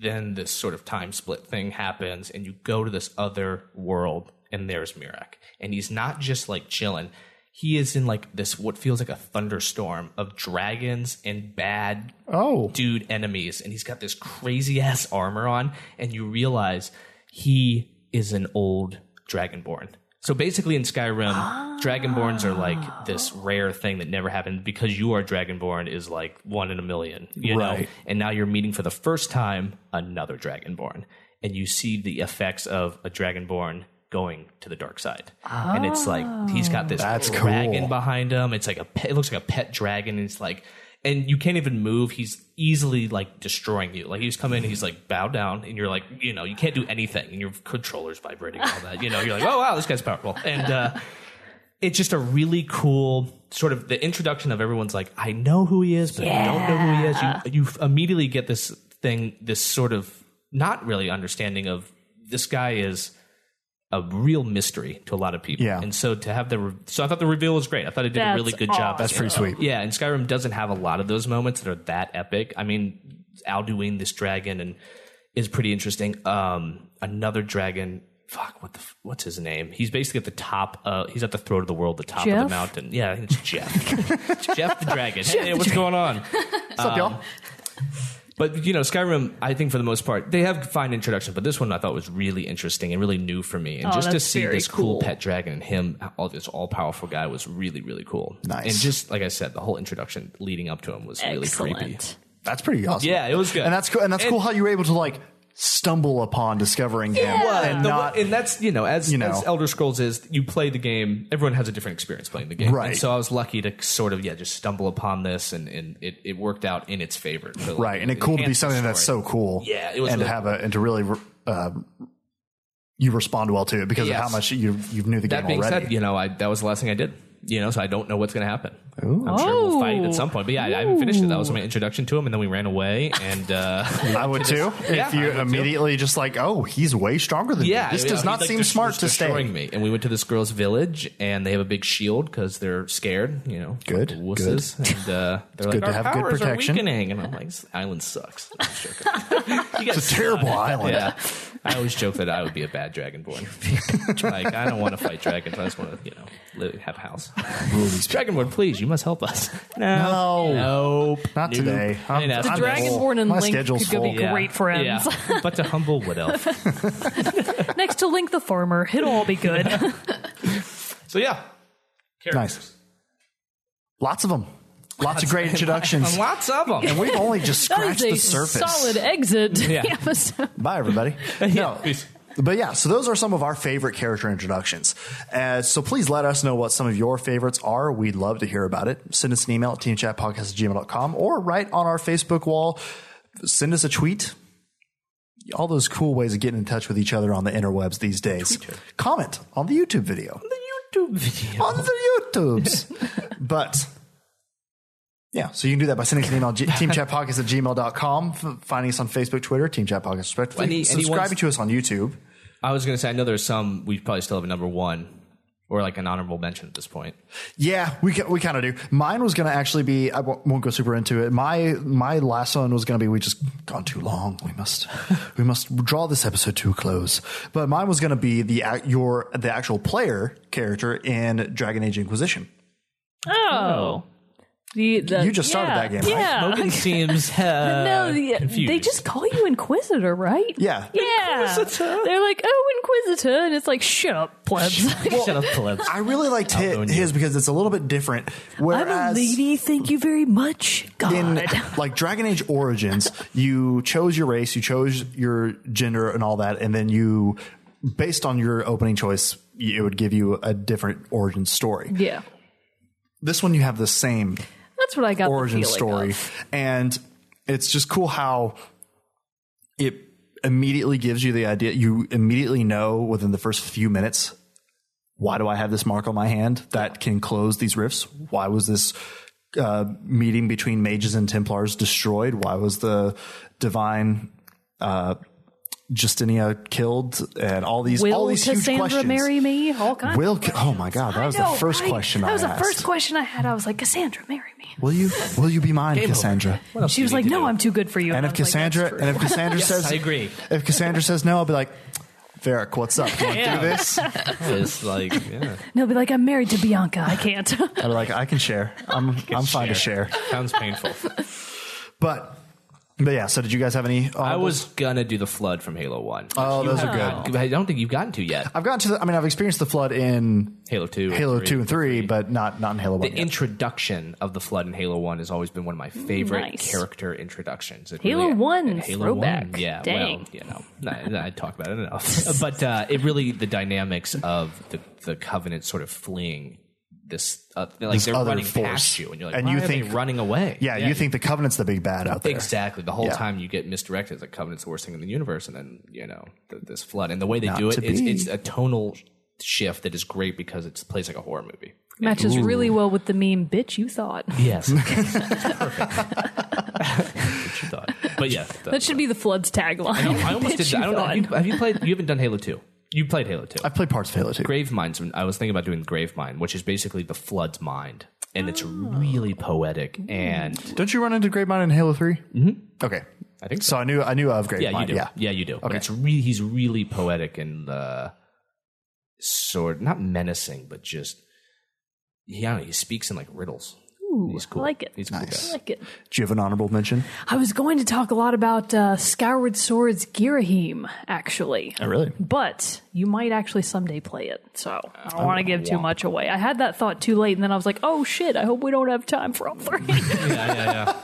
then this sort of time split thing happens and you go to this other world and there's Miraak and he's not just like chilling. He is in like this what feels like a thunderstorm of dragons and bad Oh. dude enemies. And he's got this crazy ass armor on. And you realize he is an old dragonborn so basically in skyrim dragonborns are like ah. this rare thing that never happened because you are dragonborn is like one in a million you know? And now you're meeting for the first time another dragonborn and you see the effects of a dragonborn going to the dark side. And it's like he's got this That's dragon cool. behind him. It's like a pet, it looks like a pet dragon and it's like and you can't even move. He's easily like destroying you. Like he's come in he's like bow down and you're like you know you can't do anything and your controller's vibrating all that you know you're like oh wow this guy's powerful. And uh it's just a really cool sort of the introduction of everyone's like, I know who he is, but I don't know who he is. You, you immediately get this thing, this sort of not really understanding of this guy is a real mystery to a lot of people. Yeah. And so to have the, re- so I thought the reveal was great. I thought it did That's a really good job. That's pretty sweet. Yeah, and Skyrim doesn't have a lot of those moments that are that epic. I mean, Alduin, this dragon, and is pretty interesting. Um, another dragon. Fuck, what the? f- What's his name? He's basically at the top. Uh, he's at the throat of the world, the top of the mountain. Yeah, I think it's Jeff. Jeff the dragon. Hey, what's going on? What's up, y'all? But you know, Skyrim, I think for the most part, they have fine introduction. But this one I thought was really interesting and really new for me. And Oh, just to see this cool. cool. pet dragon and him, all this all powerful guy, was really really cool. Nice. And just like I said, the whole introduction leading up to him was really creepy. Excellent. That's pretty awesome. Yeah, it was good. And that's cool. And that's cool how you were able to like stumble upon discovering him and The- not. and that's you know as you know. as Elder Scrolls is you play the game everyone has a different experience playing the game Right. and so I was lucky to sort of yeah just stumble upon this and, and it, it worked out in its favor to, like, right, and it cool to be enhance something that's so cool. Yeah, it was and really to have a and to really uh, you respond well to it because of how much you you've knew the that game being already. said you know I that was the last thing I did you know so I don't know what's going to happen I'm sure we'll fight at some point but yeah I, I haven't finished it that was my introduction to him and then we ran away and uh, I would too. Yeah, if you I would too. immediately just like, oh, he's way stronger than Yeah, me. This you does not like, seem just smart to stay. destroying me. And we went to this girl's village, and they have a big shield because they're scared. You know, Good, fucking wusses. And uh, they're good like, to our have good powers protection." are weakening. And I'm like, this island sucks. I'm just joking. You guys It's a terrible island. Yeah, I always joke that I would be a bad dragonborn. like, I don't want to fight dragons. I just want to, you know, live, have a house. Dragonborn, please, you must help us. No, nope, Not Nope. today. I didn't I'm- ask I'm for this. full. Dragonborn and My Link schedule's could go be full. great friends. Yeah, but to humble wood elf. Next to Link the farmer, it'll all be good. So yeah, Nice. Lots of them. Lots of great introductions. lots of them. And we've only just that scratched is a the surface. solid exit Yeah. the episode. Bye, everybody. No. peace. But yeah, so those are some of our favorite character introductions. Uh, so please let us know what some of your favorites are. We'd love to hear about it. Send us an email at teamchatpodcast@gmail.com or write on our Facebook wall. Send us a tweet. All those cool ways of getting in touch with each other on the interwebs these days. Comment on the YouTube video. The YouTube video. On the YouTubes. but yeah, so you can do that by sending us an email, g- teamchatpodcast at gmail.com, f- finding us on Facebook, Twitter, Team Chat Podcast, respectively. Any- subscribing anyone's- to us on YouTube. I was gonna say I know there's some we probably still have a number one or like an honorable mention at this point. Yeah, we ca- we kind of do. Mine was going to actually be. I won't won't go super into it. My my last one was going to be. We just gone too long. We must we must draw this episode to a close. But mine was going to be the your the actual player character in Dragon Age Inquisition. Oh. The, the, You just started yeah, that game, right? Yeah. Logan seems uh, no, the, they just call you Inquisitor, right? Yeah. Yeah. Inquisitor. They're like, oh, Inquisitor. And it's like, shut up, plebs. shut up, plebs. I really liked hi- own you. his because it's a little bit different. I'm a lady. Thank you very much. God. in like Dragon Age Origins, you chose your race, you chose your gender and all that, and then you, based on your opening choice, it would give you a different origin story. yeah. This one, you have the same That's what I got origin the story, of. and it's just cool how it immediately gives you the idea. You immediately know within the first few minutes. Why do I have this mark on my hand that can close these rifts? Why was this uh, meeting between mages and Templars destroyed? Why was the divine uh, Justinia killed? And all these Will all these huge Cassandra questions. marry me? All kinds. Will of Ca- oh my god, that was know, the first right? question That I was asked. the first question I had. I was like, Cassandra, marry me. Will you will you be mine, Cassandra? She was like, no, I'm too good for you. And if I was like, Cassandra and if Cassandra says I agree. If Cassandra says no, I'll be like, Varric, what's up? You want to Yeah. do this? It's like yeah, They'll be like, I'm married to Bianca. I can't. I'll be like, I can share. I'm I'm fine to share. sounds painful. But but yeah. So did you guys have any? I was gonna do the flood from Halo One. Oh, You those are have- good. I don't think you've gotten to yet. I've gotten to. The, I mean, I've experienced the flood in Halo Two, Halo two and three, but not not in Halo one. The yet. introduction of the flood in Halo One has always been one of my favorite Nice. character introductions. It Halo 1 and Halo throwback. One, yeah. Dang. Well, you know, I, I talk about it enough, but uh, it really the dynamics of the the Covenant sort of fleeing this, uh, like This they're other running force. past you, and you're like, And why you are they think- running away? yeah, you think the Covenant's the big bad out there? Exactly. The whole Yeah. time you get misdirected. It's like Covenant's the worst thing in the universe, and then you know th- this flood and the way they Not do it to is be. it's a tonal shift that is great because it plays like a horror movie. Matches really well with the meme, bitch, you thought. Yes, perfect. you thought, but yeah, the- That should be the Floods tagline. I almost Bitch, did. I don't know. Have you, have you played? You haven't done Halo Two. You played Halo Two. I've played parts of Halo two. Grave Minds. I was thinking about doing Grave Mind, which is basically the flood's mind, and it's really poetic. And Don't you run into Gravemind in Halo 3 Mm-hmm. Okay, I think so I knew I knew of Gravemind. Yeah, you do. Yeah, Yeah, you do. But Okay. it's really he's really poetic and uh, sort not menacing, but just yeah, he speaks in like riddles. Ooh, He's cool. I like it. He's a cool Nice. I like it. Do you have an honorable mention? I was going to talk a lot about uh, Skyward Sword's Ghirahim, actually. Oh, really? But you might actually someday play it, so I don't want to give too much away. I had that thought too late, and then I was like, "Oh shit! I hope we don't have time for all three. Yeah, yeah,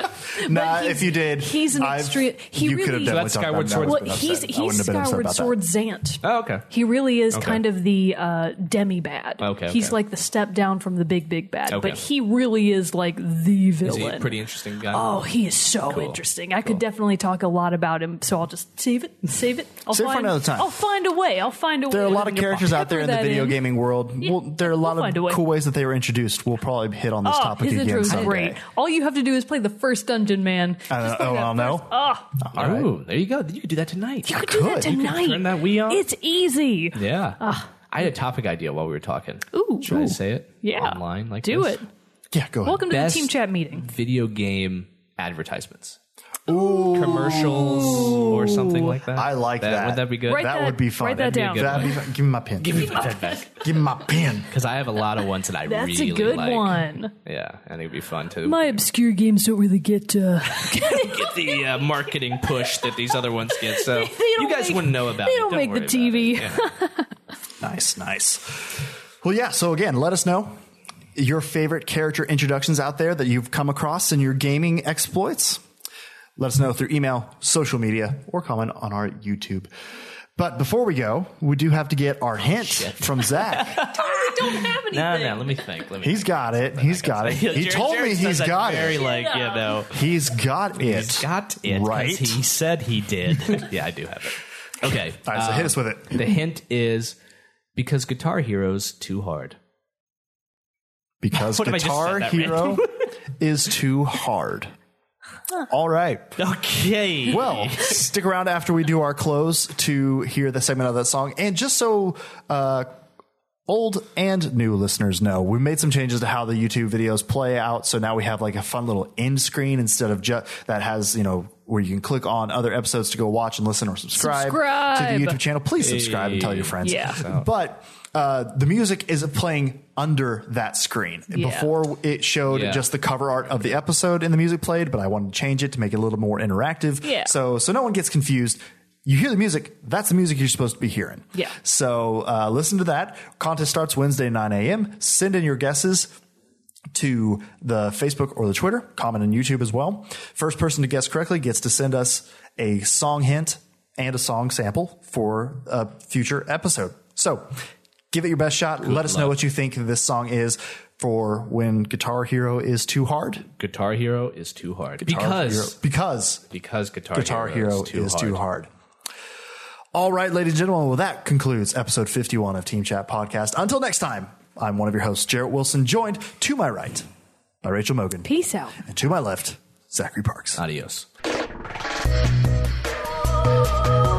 yeah. Nah, if you did, he's an I've- extreme- he you could have really- definitely So Skyward about Sword. that. well, I wouldn't he's have upset- he's wouldn't have been upset Skyward about Sword that. Zant. Oh, okay. He really is Okay. kind of the uh, demi bad. Okay, He's like the step down from the big big bad, Okay. but he really is like the Is villain. he a pretty interesting guy? Oh, he is so interesting. I could definitely talk a lot about him, so I'll just save it. Save it. I'll Save it for another time. I'll find a way. I'll find a way. There are a lot of characters out there in the video in. gaming world. Yeah, well, there are a lot we'll find a of cool ways that they were introduced. We'll probably hit on this Oh, topic his again intro is someday. great. All you have to do is play the first dungeon, man. I don't Just know. play Oh, I'll know. Oh, All right. Oh, there you go. You could do that tonight. you could do that could. You could tonight. turn that Wii on. It's easy. Yeah. Ah. I had a topic idea while we were talking. Ooh. Should I say it? Yeah. Online like do this? it. Yeah, go ahead. Welcome to Best- the team chat meeting. Video game advertisements. Commercials or something like that. I like that. Would that be good? Write That would be fun. Write that That'd be a down. good That'd be fun. Give me my pen. Give me that back. Give me my pen. Because I have a lot of ones that I That's really a good like. one. Yeah, and it'd be fun to My obscure games don't really get. Uh, get the uh, marketing push that these other ones get. So don't you guys make- wouldn't know about they it. don't make the worry TV. about it. Yeah. Nice, nice. Well, yeah. So again, let us know your favorite character introductions out there that you've come across in your gaming exploits. Let us know through email, social media, or comment on our YouTube. But before we go, we do have to get our hint from Zach. I don't have anything. No, no. Let me think. Let me. He's got it. He's got it. He Jared- told Jared me says he's that got very it. like you know. He's got it. He's got it. 'cause Right. He said he did. yeah, I do have it. Okay. All right, so hit us um, with it. The hint is because Guitar Hero's too hard. Because What if I just Guitar that Hero is too hard. All right. Okay. Well, stick around after we do our close to hear the segment of that song. And just so uh, old and new listeners know, we made some changes to how the YouTube videos play out. So now we have like a fun little end screen instead of just that has, you know, where you can click on other episodes to go watch and listen or subscribe, Subscribe. to the YouTube channel. Please subscribe and tell your friends. Yeah. But uh, the music is playing under that screen. Yeah. Before it showed Yeah. just the cover art of the episode and the music played, but I wanted to change it to make it a little more interactive. Yeah. So so no one gets confused. You hear the music, that's the music you're supposed to be hearing. Yeah. So uh, listen to that. Contest starts Wednesday, 9 a.m. Send in your guesses to the Facebook or the Twitter, comment on YouTube as well. First person to guess correctly gets to send us a song hint and a song sample for a future episode. So give it your best shot. Let us know what you think this song is for when Guitar Hero is too hard. Guitar Hero is too hard Guitar because Hero, because because Guitar, Guitar Hero, Hero is, too, is hard. too hard. All right, ladies and gentlemen, well, that concludes episode 51 of Team Chat Podcast. Until next time, I'm one of your hosts, Jarrett Wilson, joined to my right by Rachel Mogan. Peace out. And to my left, Zachary Parks. Adios. Oh,